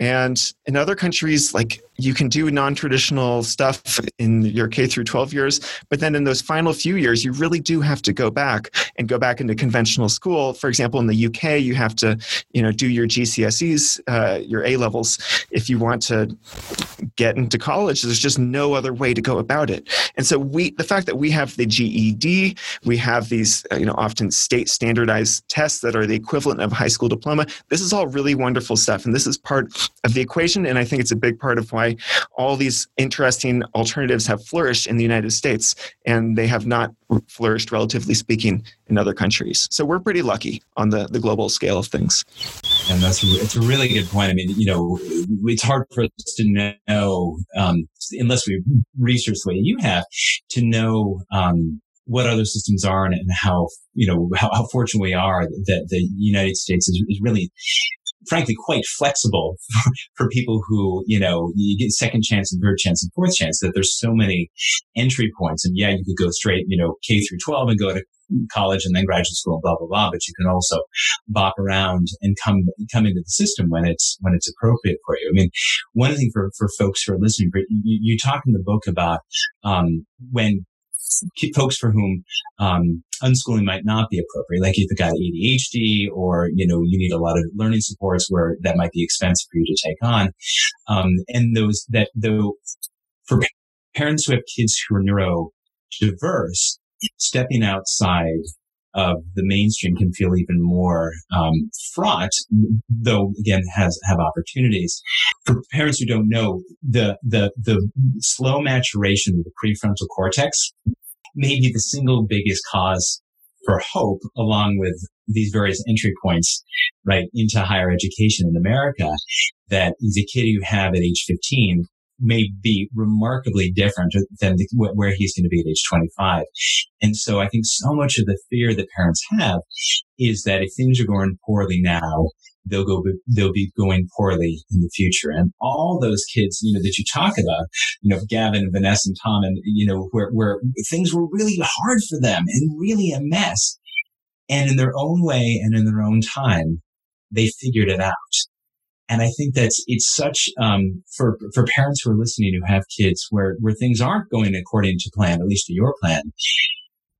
Speaker 2: And in other countries, like you can do non-traditional stuff in your K through 12 years, but then in those final few years, you really do have to go back and go back into conventional school. For example, in the UK, you have to, you know, do your GCSEs, uh, your A levels, if you want to get into college. There's just no other way to go about it. And so we, the fact that we have the GED, we have these, uh, you know, often state standardized tests that are the equivalent of high school diploma. This is all really wonderful stuff, and this is part of the equation. And I think it's a big part of why why all these interesting alternatives have flourished in the United States and they have not flourished, relatively speaking, in other countries. So we're pretty lucky on the, the global scale of things.
Speaker 4: And that's it's a really good point. I mean, you know, it's hard for us to know um, unless we research the way you have to know um, what other systems are and, and how you know how, how, fortunate we are that the United States is, is really frankly quite flexible [laughs] for, people who you know you get second chance and third chance and fourth chance that there's so many entry points. And yeah you could go straight you know k through 12 and go to college and then graduate school and blah blah blah. But you can also bop around and come come into the system when it's when it's appropriate for you. I mean one thing for for folks who are listening you, you talk in the book about um, when folks for whom um, unschooling might not be appropriate, like if you've got ADHD or you know you need a lot of learning supports where that might be expensive for you to take on, um, and those that though for parents who have kids who are neurodiverse, stepping outside of the mainstream can feel even more um, fraught, though again has have opportunities. For parents who don't know, the the the slow maturation of the prefrontal cortex may be the single biggest cause for hope along with these various entry points right into higher education in America that the kid you have at age 15 may be remarkably different than the, where he's going to be at age 25. And so I think so much of the fear that parents have is that if things are going poorly now, they'll go they'll be going poorly in the future. And all those kids you know that you talk about you know gavin vanessa and tom and you know where, where things were really hard for them and really a mess. And in their own way and in their own time they figured it out and I think that's it's such um, for for parents who are listening who have kids where where things aren't going according to plan, at least to your plan.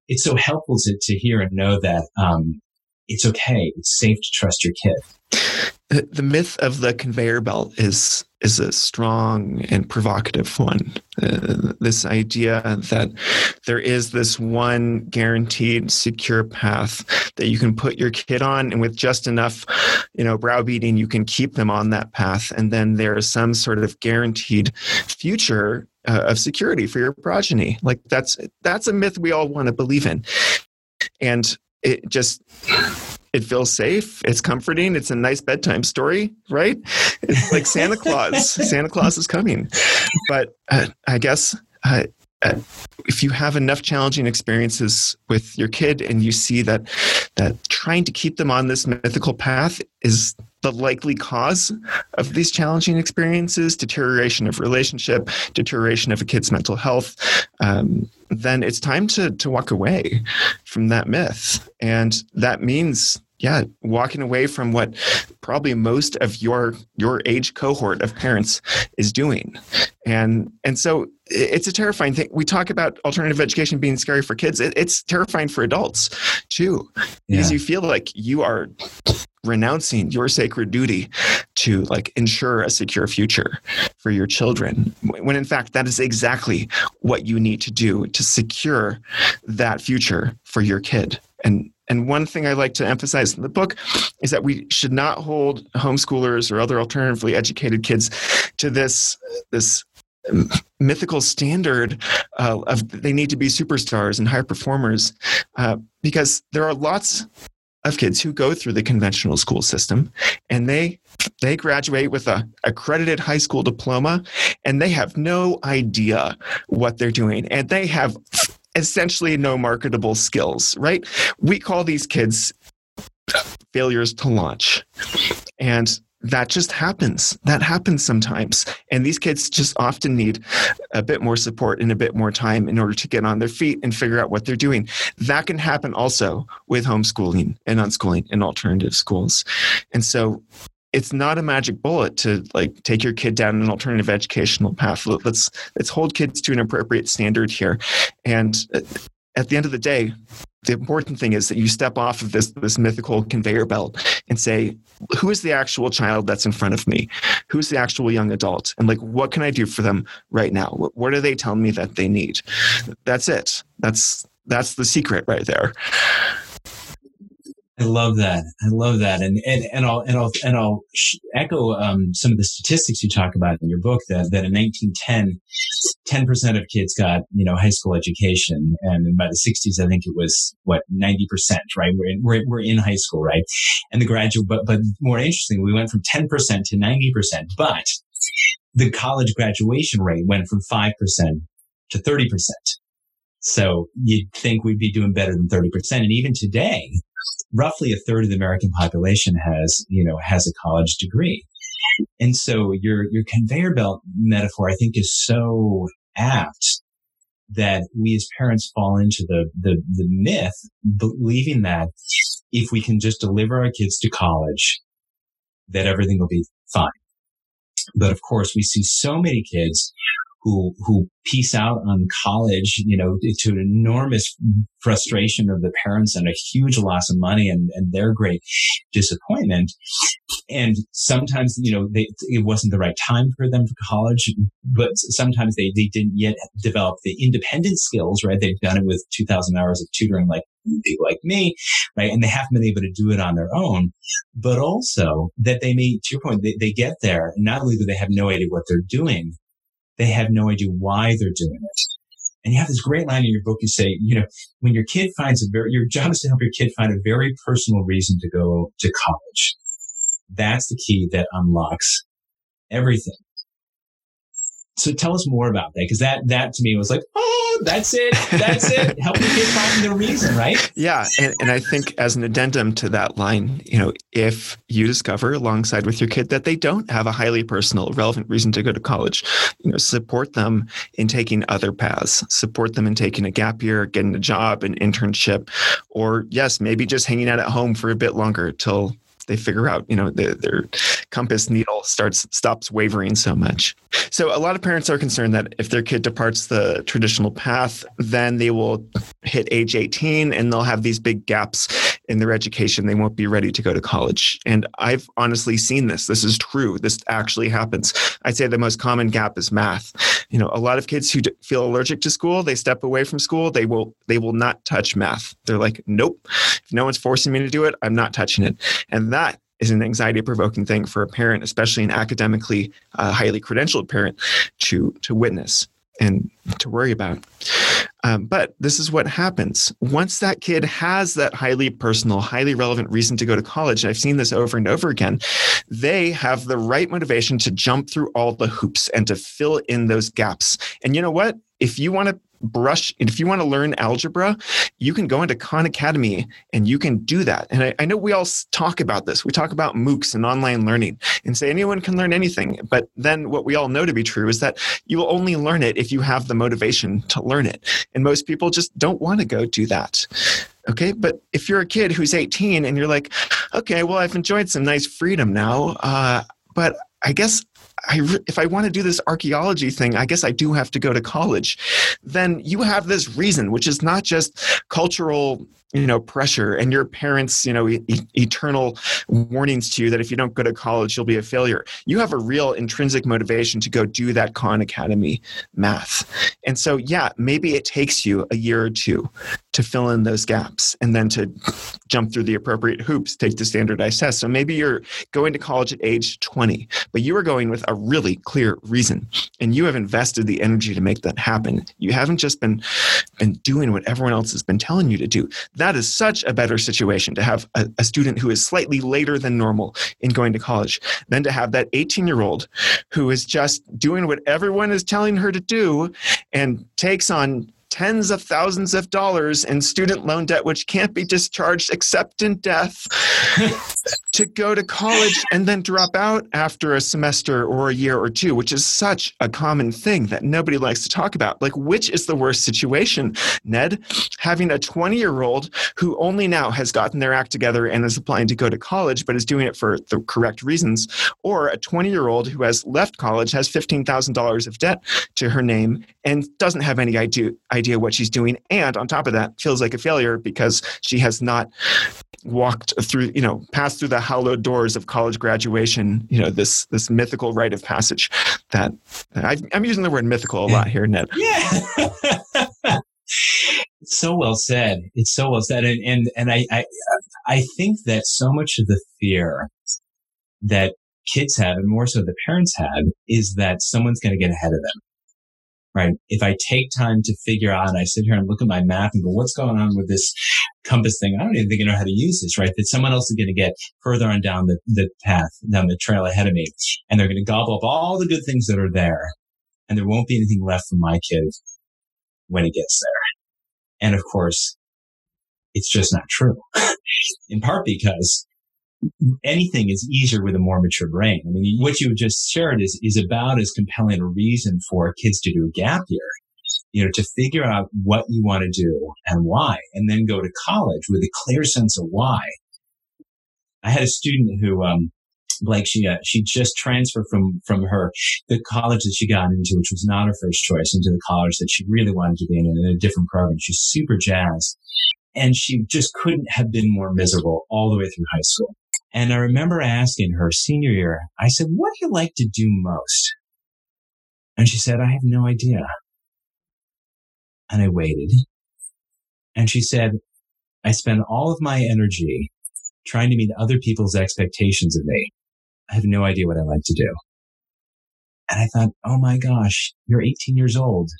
Speaker 4: It's so helpful to, to hear and know that um, it's okay. It's safe to trust your kid.
Speaker 2: The myth of the conveyor belt is is a strong and provocative one. Uh, this idea that there is this one guaranteed secure path that you can put your kid on, and with just enough, you know, browbeating, you can keep them on that path, and then there is some sort of guaranteed future uh, of security for your progeny. Like that's that's a myth we all want to believe in, and it just it feels safe. It's comforting. It's a nice bedtime story, right? It's like Santa Claus. [laughs] Santa Claus is coming. But uh, I guess uh, uh, if you have enough challenging experiences with your kid and you see that that trying to keep them on this mythical path is the likely cause of these challenging experiences deterioration of relationship deterioration of a kid's mental health um, then it's time to to walk away from that myth. And that means yeah walking away from what probably most of your your age cohort of parents is doing. And and so it's a terrifying thing. We talk about alternative education being scary for kids. It, it's terrifying for adults too because you feel like you are renouncing your sacred duty to like ensure a secure future for your children when in fact that is exactly what you need to do to secure that future for your kid. And and one thing I like to emphasize in the book is that we should not hold homeschoolers or other alternatively educated kids to this this mythical standard uh, of they need to be superstars and high performers uh, because there are lots of kids who go through the conventional school system and they they graduate with a accredited high school diploma and they have no idea what they're doing and they have essentially no marketable skills, right? We call these kids failures to launch. And that just happens. That happens sometimes. And these kids just often need a bit more support and a bit more time in order to get on their feet and figure out what they're doing. That can happen also with homeschooling and unschooling and alternative schools. And so it's not a magic bullet to like take your kid down an alternative educational path. Let's let's hold kids to an appropriate standard here. And uh, at the end of the day, the important thing is that you step off of this this mythical conveyor belt and say, who is the actual child that's in front of me? Who's the actual young adult? And like, what can I do for them right now? What, what are they telling me that they need? That's it. That's that's the secret right there.
Speaker 4: I love that. I love that. And, and, and I'll, and I'll, and I'll echo, um, some of the statistics you talk about in your book that, that in 1910, 10% of kids got, you know, high school education. And by the 60s, I think it was what, 90%, right? We're in, we're, we're in high school, right? And the graduate, but, but more interesting, we went from 10% to 90%, but the college graduation rate went from 5% to 30%. So you'd think we'd be doing better than 30%. And even today, roughly a third of the American population has, you know, has a college degree. And so your, your conveyor belt metaphor, I think is so apt that we as parents fall into the, the, the myth, believing that if we can just deliver our kids to college, that everything will be fine. But of course, we see so many kids who who piece out on college, you know, to an enormous frustration of the parents and a huge loss of money and, and their great disappointment. And sometimes, you know, they, it wasn't the right time for them for college, but sometimes they, they didn't yet develop the independent skills, right? They've done it with 2000 hours of tutoring like people like me, right? And they haven't been able to do it on their own, but also that they may, to your point, they, they get there. And not only do they have no idea what they're doing, they have no idea why they're doing it. And you have this great line in your book. You say, you know, when your kid finds a very, your job is to help your kid find a very personal reason to go to college. That's the key that unlocks everything. So tell us more about that. Cause that, that to me was like, oh, that's it. That's it. [laughs] Help me kid find the reason, right?
Speaker 2: Yeah. And, and I think as an addendum to that line, you know, if you discover alongside with your kid that they don't have a highly personal, relevant reason to go to college, you know, support them in taking other paths, support them in taking a gap year, getting a job, an internship, or yes, maybe just hanging out at home for a bit longer till they figure out, you know, the, their compass needle starts stops wavering so much. So a lot of parents are concerned that if their kid departs the traditional path, then they will hit age 18 and they'll have these big gaps in their education, they won't be ready to go to college. And I've honestly seen this. This is true. This actually happens. I'd say the most common gap is math. You know, a lot of kids who feel allergic to school, they step away from school. They will they will not touch math. They're like, nope. If no one's forcing me to do it, I'm not touching it. And that is an anxiety provoking thing for a parent, especially an academically uh, highly credentialed parent, to to witness and to worry about. Um, but this is what happens once that kid has that highly personal, highly relevant reason to go to college. And I've seen this over and over again. They have the right motivation to jump through all the hoops and to fill in those gaps. And you know what? If you want to brush if you want to learn algebra you can go into khan academy and you can do that. And I, I, know we all talk about this. We talk about moocs and online learning and say anyone can learn anything but then what we all know to be true is that you will only learn it if you have the motivation to learn it. And most people just don't want to go do that okay? But if you're a kid who's 18 and you're like okay well i've enjoyed some nice freedom now uh, but i guess I, if I want to do this archaeology thing, I guess I do have to go to college. Then you have this reason, which is not just cultural you know pressure and your parents you know e- eternal warnings to you that if you don't go to college you'll be a failure. You have a real intrinsic motivation to go do that khan academy math. And so yeah maybe it takes you a year or two to fill in those gaps and then to jump through the appropriate hoops take the standardized test. So maybe you're going to college at age 20 but you are going with a really clear reason and you have invested the energy to make that happen. You haven't just been been doing what everyone else has been telling you to do that is such a better situation to have a, a student who is slightly later than normal in going to college than to have that 18 year old who is just doing what everyone is telling her to do and takes on tens of thousands of dollars in student loan debt, which can't be discharged except in death, [laughs] to go to college and then drop out after a semester or a year or two, which is such a common thing that nobody likes to talk about. Like, which is the worst situation, Ned? Having a 20 year old who only now has gotten their act together and is applying to go to college, but is doing it for the correct reasons, or a 20 year old who has left college, has $15,000 of debt to her name, and doesn't have any idea idea what she's doing. And on top of that feels like a failure because she has not walked through you know passed through the hallowed doors of college graduation you know this this mythical rite of passage that I, am using the word mythical a lot here ned.
Speaker 4: Yeah. [laughs] So well said. It's so well said. And and, and I, I i think that so much of the fear that kids have and more so the parents have is that someone's going to get ahead of them right? If I take time to figure out, I sit here and look at my map and go, what's going on with this compass thing? I don't even think I know how to use this, right? That someone else is going to get further on down the, the path, down the trail ahead of me. And they're going to gobble up all the good things that are there. And there won't be anything left for my kid when it gets there. And of course, it's just not true. [laughs] In part because anything is easier with a more mature brain. I mean, what you just shared is, is about as compelling a reason for kids to do a gap year, you know, to figure out what you want to do and why, and then go to college with a clear sense of why. I had a student who, um, Blake, she uh, she just transferred from from her the college that she got into, which was not her first choice, into the college that she really wanted to be in, in a different program. She's super jazzed, and she just couldn't have been more miserable all the way through high school. And I remember asking her senior year, I said, what do you like to do most? And she said, I have no idea. And I waited. And she said, I spend all of my energy trying to meet other people's expectations of me. I have no idea what I like to do. And I thought, oh my gosh, you're 18 years old.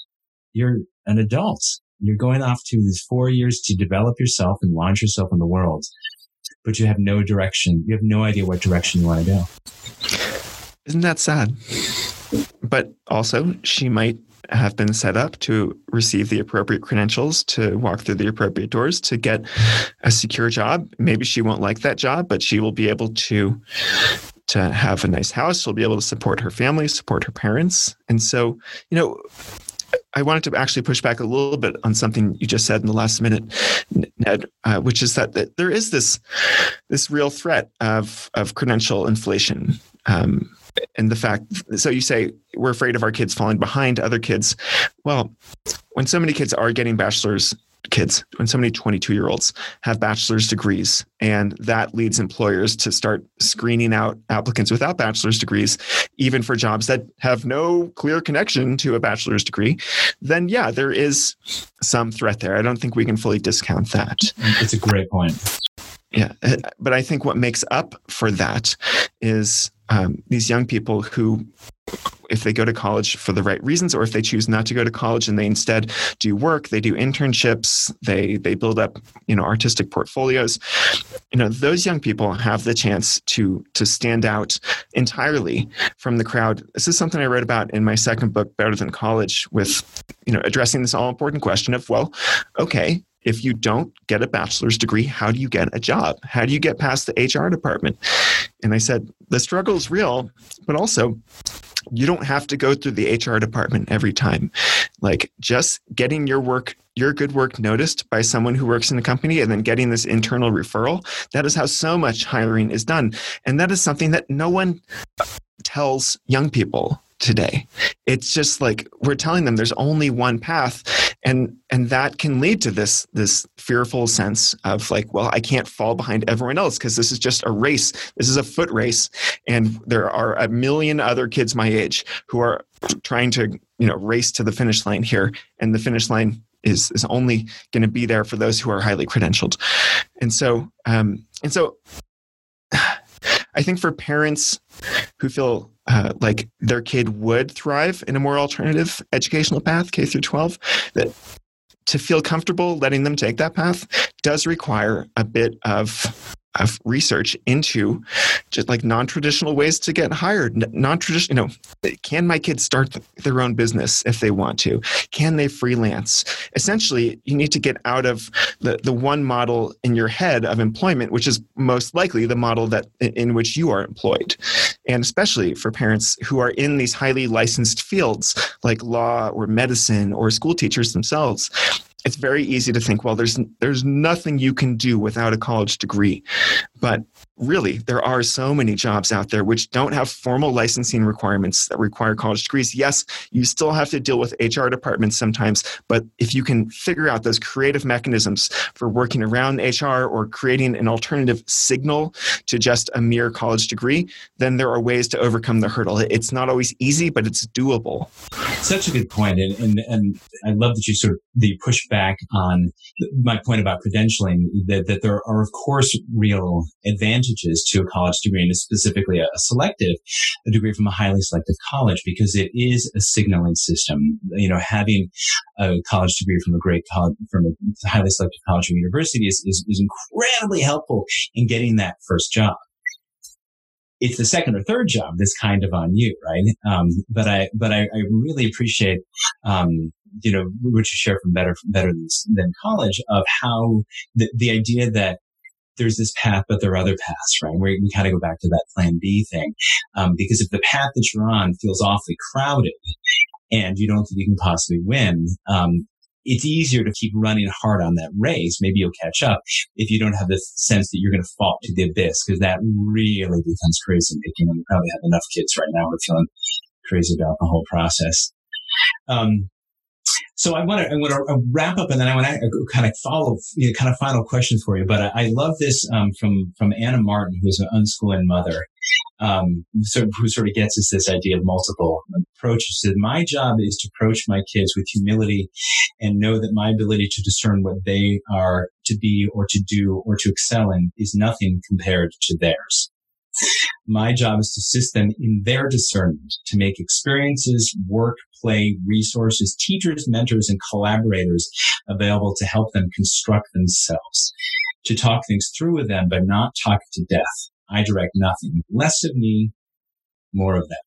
Speaker 4: You're an adult. You're going off to these four years to develop yourself and launch yourself in the world but you have no direction. You have no idea what direction you want to go.
Speaker 2: Isn't that sad? But also, she might have been set up to receive the appropriate credentials, to walk through the appropriate doors, to get a secure job. Maybe she won't like that job, but she will be able to to have a nice house. She'll be able to support her family, support her parents. And so, you know, I wanted to actually push back a little bit on something you just said in the last minute, Ned, uh, which is that, that, there is this this real threat of of credential inflation. Um, and the fact, so you say we're afraid of our kids falling behind other kids. Well, when so many kids are getting bachelor's kids, when so many 22 year olds have bachelor's degrees. And that leads employers to start screening out applicants without bachelor's degrees, even for jobs that have no clear connection to a bachelor's degree. Then, yeah, there is some threat there. I don't think we can fully discount that.
Speaker 4: It's a great point.
Speaker 2: Yeah. But I think what makes up for that is um, these young people who if they go to college for the right reasons or if they choose not to go to college and they instead do work they do internships they they build up you know artistic portfolios you know those young people have the chance to to stand out entirely from the crowd this is something i wrote about in my second book better than college with you know addressing this all important question of well okay if you don't get a bachelor's degree, how do you get a job? How do you get past the HR department? And I said, the struggle is real, but also you don't have to go through the HR department every time. Like just getting your work, your good work noticed by someone who works in the company and then getting this internal referral, that is how so much hiring is done. And that is something that no one tells young people today. It's just like we're telling them there's only one path and and that can lead to this this fearful sense of like well I can't fall behind everyone else because this is just a race. This is a foot race and there are a million other kids my age who are trying to, you know, race to the finish line here and the finish line is is only going to be there for those who are highly credentialed. And so um and so [sighs] I think for parents who feel uh, like their kid would thrive in a more alternative educational path, K through 12, that to feel comfortable letting them take that path does require a bit of of research into just like non-traditional ways to get hired. Non-traditional you know can my kids start their own business if they want to? Can they freelance? Essentially you need to get out of the, the one model in your head of employment which is most likely the model that in which you are employed. And especially for parents who are in these highly licensed fields like law or medicine or school teachers themselves it's very easy to think, well, there's there's nothing you can do without a college degree. But really, there are so many jobs out there which don't have formal licensing requirements that require college degrees. Yes, you still have to deal with HR departments sometimes, but if you can figure out those creative mechanisms for working around HR or creating an alternative signal to just a mere college degree, then there are ways to overcome the hurdle. It's not always easy, but it's doable.
Speaker 4: Such a good point, and and, and I love that you sort of the push back on my point about credentialing. That that there are of course real advantages to a college degree, and specifically a, selective a degree from a highly selective college, because it is a signaling system. You know, having a college degree from a great college, from a highly selective college or university is, is, is incredibly helpful in getting that first job it's the second or third job that's kind of on you, right? Um, but I, but I, I really appreciate, um, you know, what you share from better, better than, than college of how the, the idea that there's this path, but there are other paths, right? We kind of go back to that plan B thing. Um, because if the path that you're on feels awfully crowded and you don't think you can possibly win, um, it's easier to keep running hard on that race. Maybe you'll catch up if you don't have the sense that you're going to fall to the abyss because that really becomes crazy making. And you probably have enough kids right now who are feeling crazy about the whole process. Um, so I want to I want to wrap up, and then I want to kind of follow you know, kind of final questions for you. But I, I love this um, from from Anna Martin, who's an unschooling mother, um, so who sort of gets us this idea of multiple approaches. So my job is to approach my kids with humility and know that my ability to discern what they are to be or to do or to excel in is nothing compared to theirs. My job is to assist them in their discernment to make experiences, work, play, resources, teachers, mentors, and collaborators available to help them construct themselves, to talk things through with them, but not talk to death. I direct nothing. Less of me, more of them.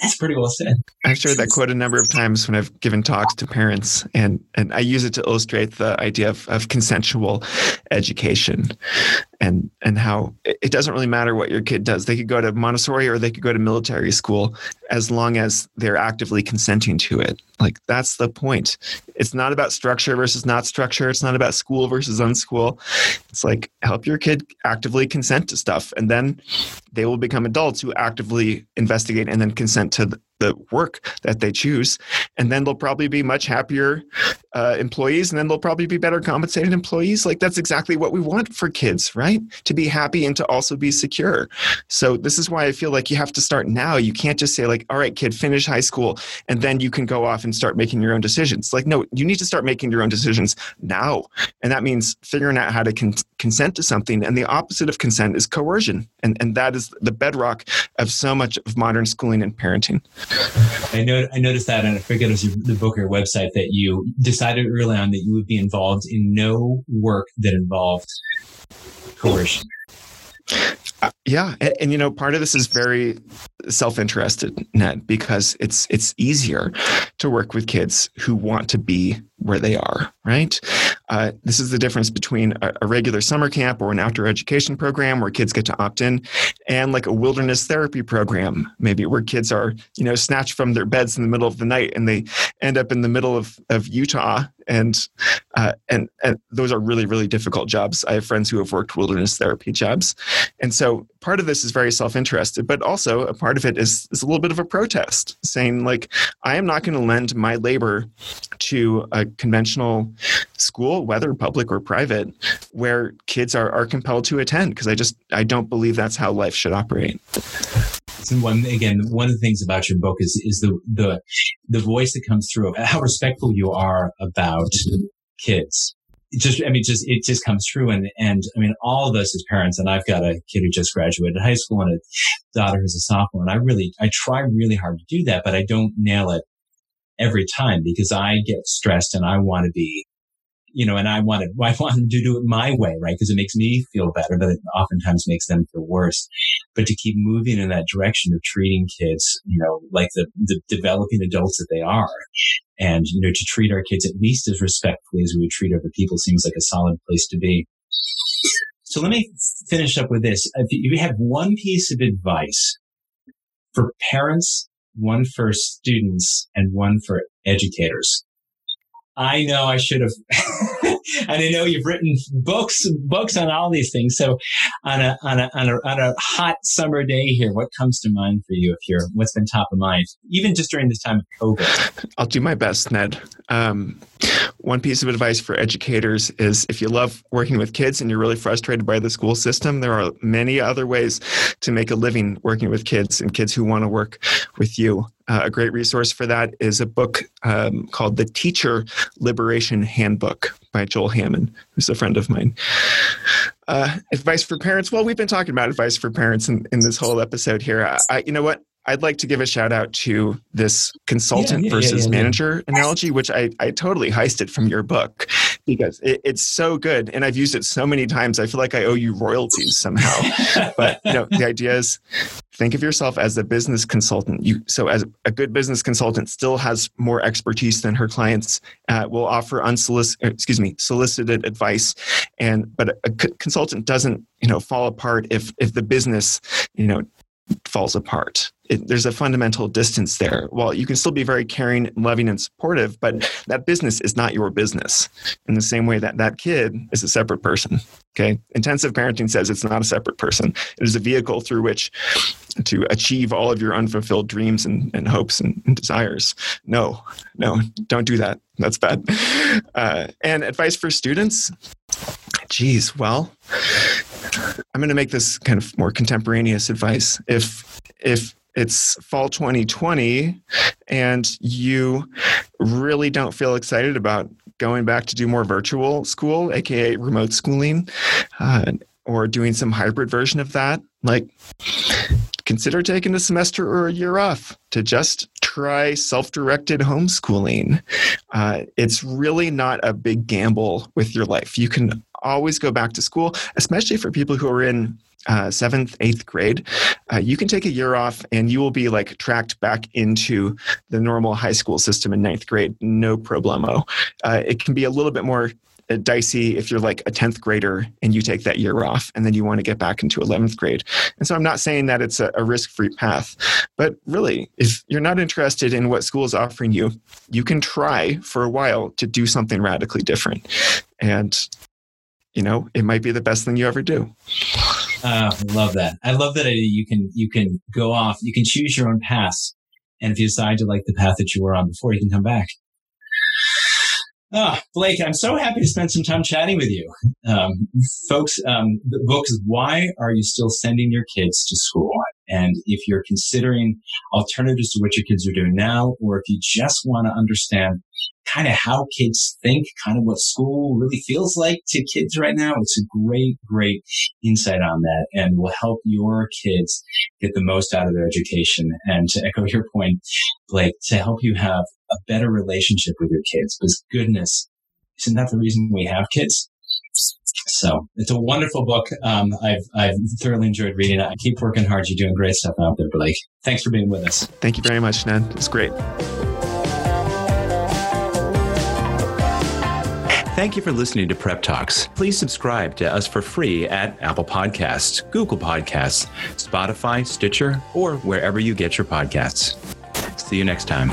Speaker 4: That's pretty well said.
Speaker 2: I've shared that quote a number of times when I've given talks to parents, and, and I use it to illustrate the idea of, of consensual education and and how it doesn't really matter what your kid does. They could go to Montessori or they could go to military school as long as they're actively consenting to it. Like that's the point. It's not about structure versus not structure. It's not about school versus unschool. It's like help your kid actively consent to stuff and then they will become adults who actively investigate and then consent to the work that they choose. And then they'll probably be much happier uh, employees and then they'll probably be better compensated employees. Like that's exactly what we want for kids, right? To be happy and to also be secure. So this is why I feel like you have to start now. You can't just say, like, all right, kid, finish high school and then you can go off and start making your own decisions. Like, no, you need to start making your own decisions now. And that means figuring out how to con- consent to something. And the opposite of consent is coercion. And, and that is the bedrock of so much of modern schooling and parenting.
Speaker 4: I know I noticed that, and I forget it was the book or website that you decided early on that you would be involved in no work that involved coercion.
Speaker 2: Uh, yeah, and, and, you know, part of this is very self-interested, Ned, because it's it's easier to work with kids who want to be where they are, right? Uh, this is the difference between a, a, regular summer camp or an outdoor education program where kids get to opt in, and like a wilderness therapy program, maybe where kids are, you know, snatched from their beds in the middle of the night and they end up in the middle of, of Utah, and uh, and and those are really really difficult jobs. I have friends who have worked wilderness therapy jobs, and so part of this is very self-interested, but also a part of it is is a little bit of a protest, saying like, I am not going to lend my labor to a conventional school, whether public or private, where kids are, are compelled to attend because I just I don't believe that's how life should operate.
Speaker 4: And one again, one of the things about your book is is the the the voice that comes through how respectful you are about kids. It just, I mean, just it just comes through, and and I mean, all of us as parents, and I've got a kid who just graduated high school and a daughter who's a sophomore, and I really, I try really hard to do that, but I don't nail it every time because I get stressed and I want to be, you know, and I want to, [laughs] I want them to do it my way, right? Because it makes me feel better, but it oftentimes makes them feel worse. But to keep moving in that direction of treating kids, you know, like the, the developing adults that they are, and you know, to treat our kids at least as respectfully as we would treat other people seems like a solid place to be. So let me finish up with this. If you have one piece of advice for parents one for students and one for educators. I know I should have, [laughs] and I know you've written books, books on all these things. So, on a on a on a on a hot summer day here, what comes to mind for you? If you're, what's been top of mind, even just during this time of COVID?
Speaker 2: I'll do my best, Ned. Um, one piece of advice for educators is if you love working with kids and you're really frustrated by the school system, there are many other ways to make a living working with kids and kids who want to work with you. Uh, a great resource for that is a book um, called The Teacher Liberation Handbook by Joel Hammon, who's a friend of mine. Uh, advice for parents. Well, we've been talking about advice for parents in, in this whole episode here. I, I, you know what? I'd like to give a shout out to this consultant yeah, yeah, versus yeah, manager analogy, which I, I totally heisted from your book because it, it's so good. And I've used it so many times. I feel like I owe you royalties somehow. [laughs] but you know, the idea is think of yourself as a business consultant. You, so as a good business consultant still has more expertise than her clients uh, will offer unsolicited, excuse me, solicited advice. And, but a, a consultant doesn't, you know, fall apart if, if the business, you know, falls apart. It, there's a fundamental distance there. Well, you can still be very caring, loving, and supportive, but that business is not your business in the same way that that kid is a separate person. Okay. Intensive parenting says it's not a separate person, it is a vehicle through which to achieve all of your unfulfilled dreams and, and hopes and, and desires. No, no, don't do that. That's bad. Uh, and advice for students geez, well, I'm going to make this kind of more contemporaneous advice. If if it's fall 2020 and you really don't feel excited about going back to do more virtual school, aka remote schooling, uh, or doing some hybrid version of that, like consider taking a semester or a year off to just try self directed homeschooling. Uh, it's really not a big gamble with your life. You can always go back to school, especially for people who are in uh, seventh, eighth grade, uh, you can take a year off and you will be like tracked back into the normal high school system in ninth grade, no problemo. Uh, it can be a little bit more uh, dicey if you're like a 10th grader and you take that year off and then you want to get back into 11th grade. And so I'm not saying that it's a, a risk free path, but really, if you're not interested in what school is offering you, you can try for a while to do something radically different. And you know, it might be the best thing you ever do.
Speaker 4: Uh, I love that. I love that idea you can you can go off. You can choose your own path, And if you decide to like the path that you were on before, you can come back. Ah, Blake, I'm so happy to spend some time chatting with you. Um, folks, um, the book is Why Are You Still Sending Your Kids to School? And if you're considering alternatives to what your kids are doing now, or if you just want to understand kind of how kids think, kind of what school really feels like to kids right now, it's a great, great insight on that and will help your kids get the most out of their education. And to echo your point, Blake, to help you have a better relationship with your kids. Because goodness, isn't that the reason we have kids? So it's a wonderful book. Um, I've I've thoroughly enjoyed reading it. I keep working hard. You're doing great stuff out there, Blake. Thanks for being with us.
Speaker 2: Thank you very much, Ned. It's great.
Speaker 5: Thank you for listening to Prep Talks. Please subscribe to us for free at Apple Podcasts, Google Podcasts, Spotify, Stitcher, or wherever you get your podcasts. See you next time.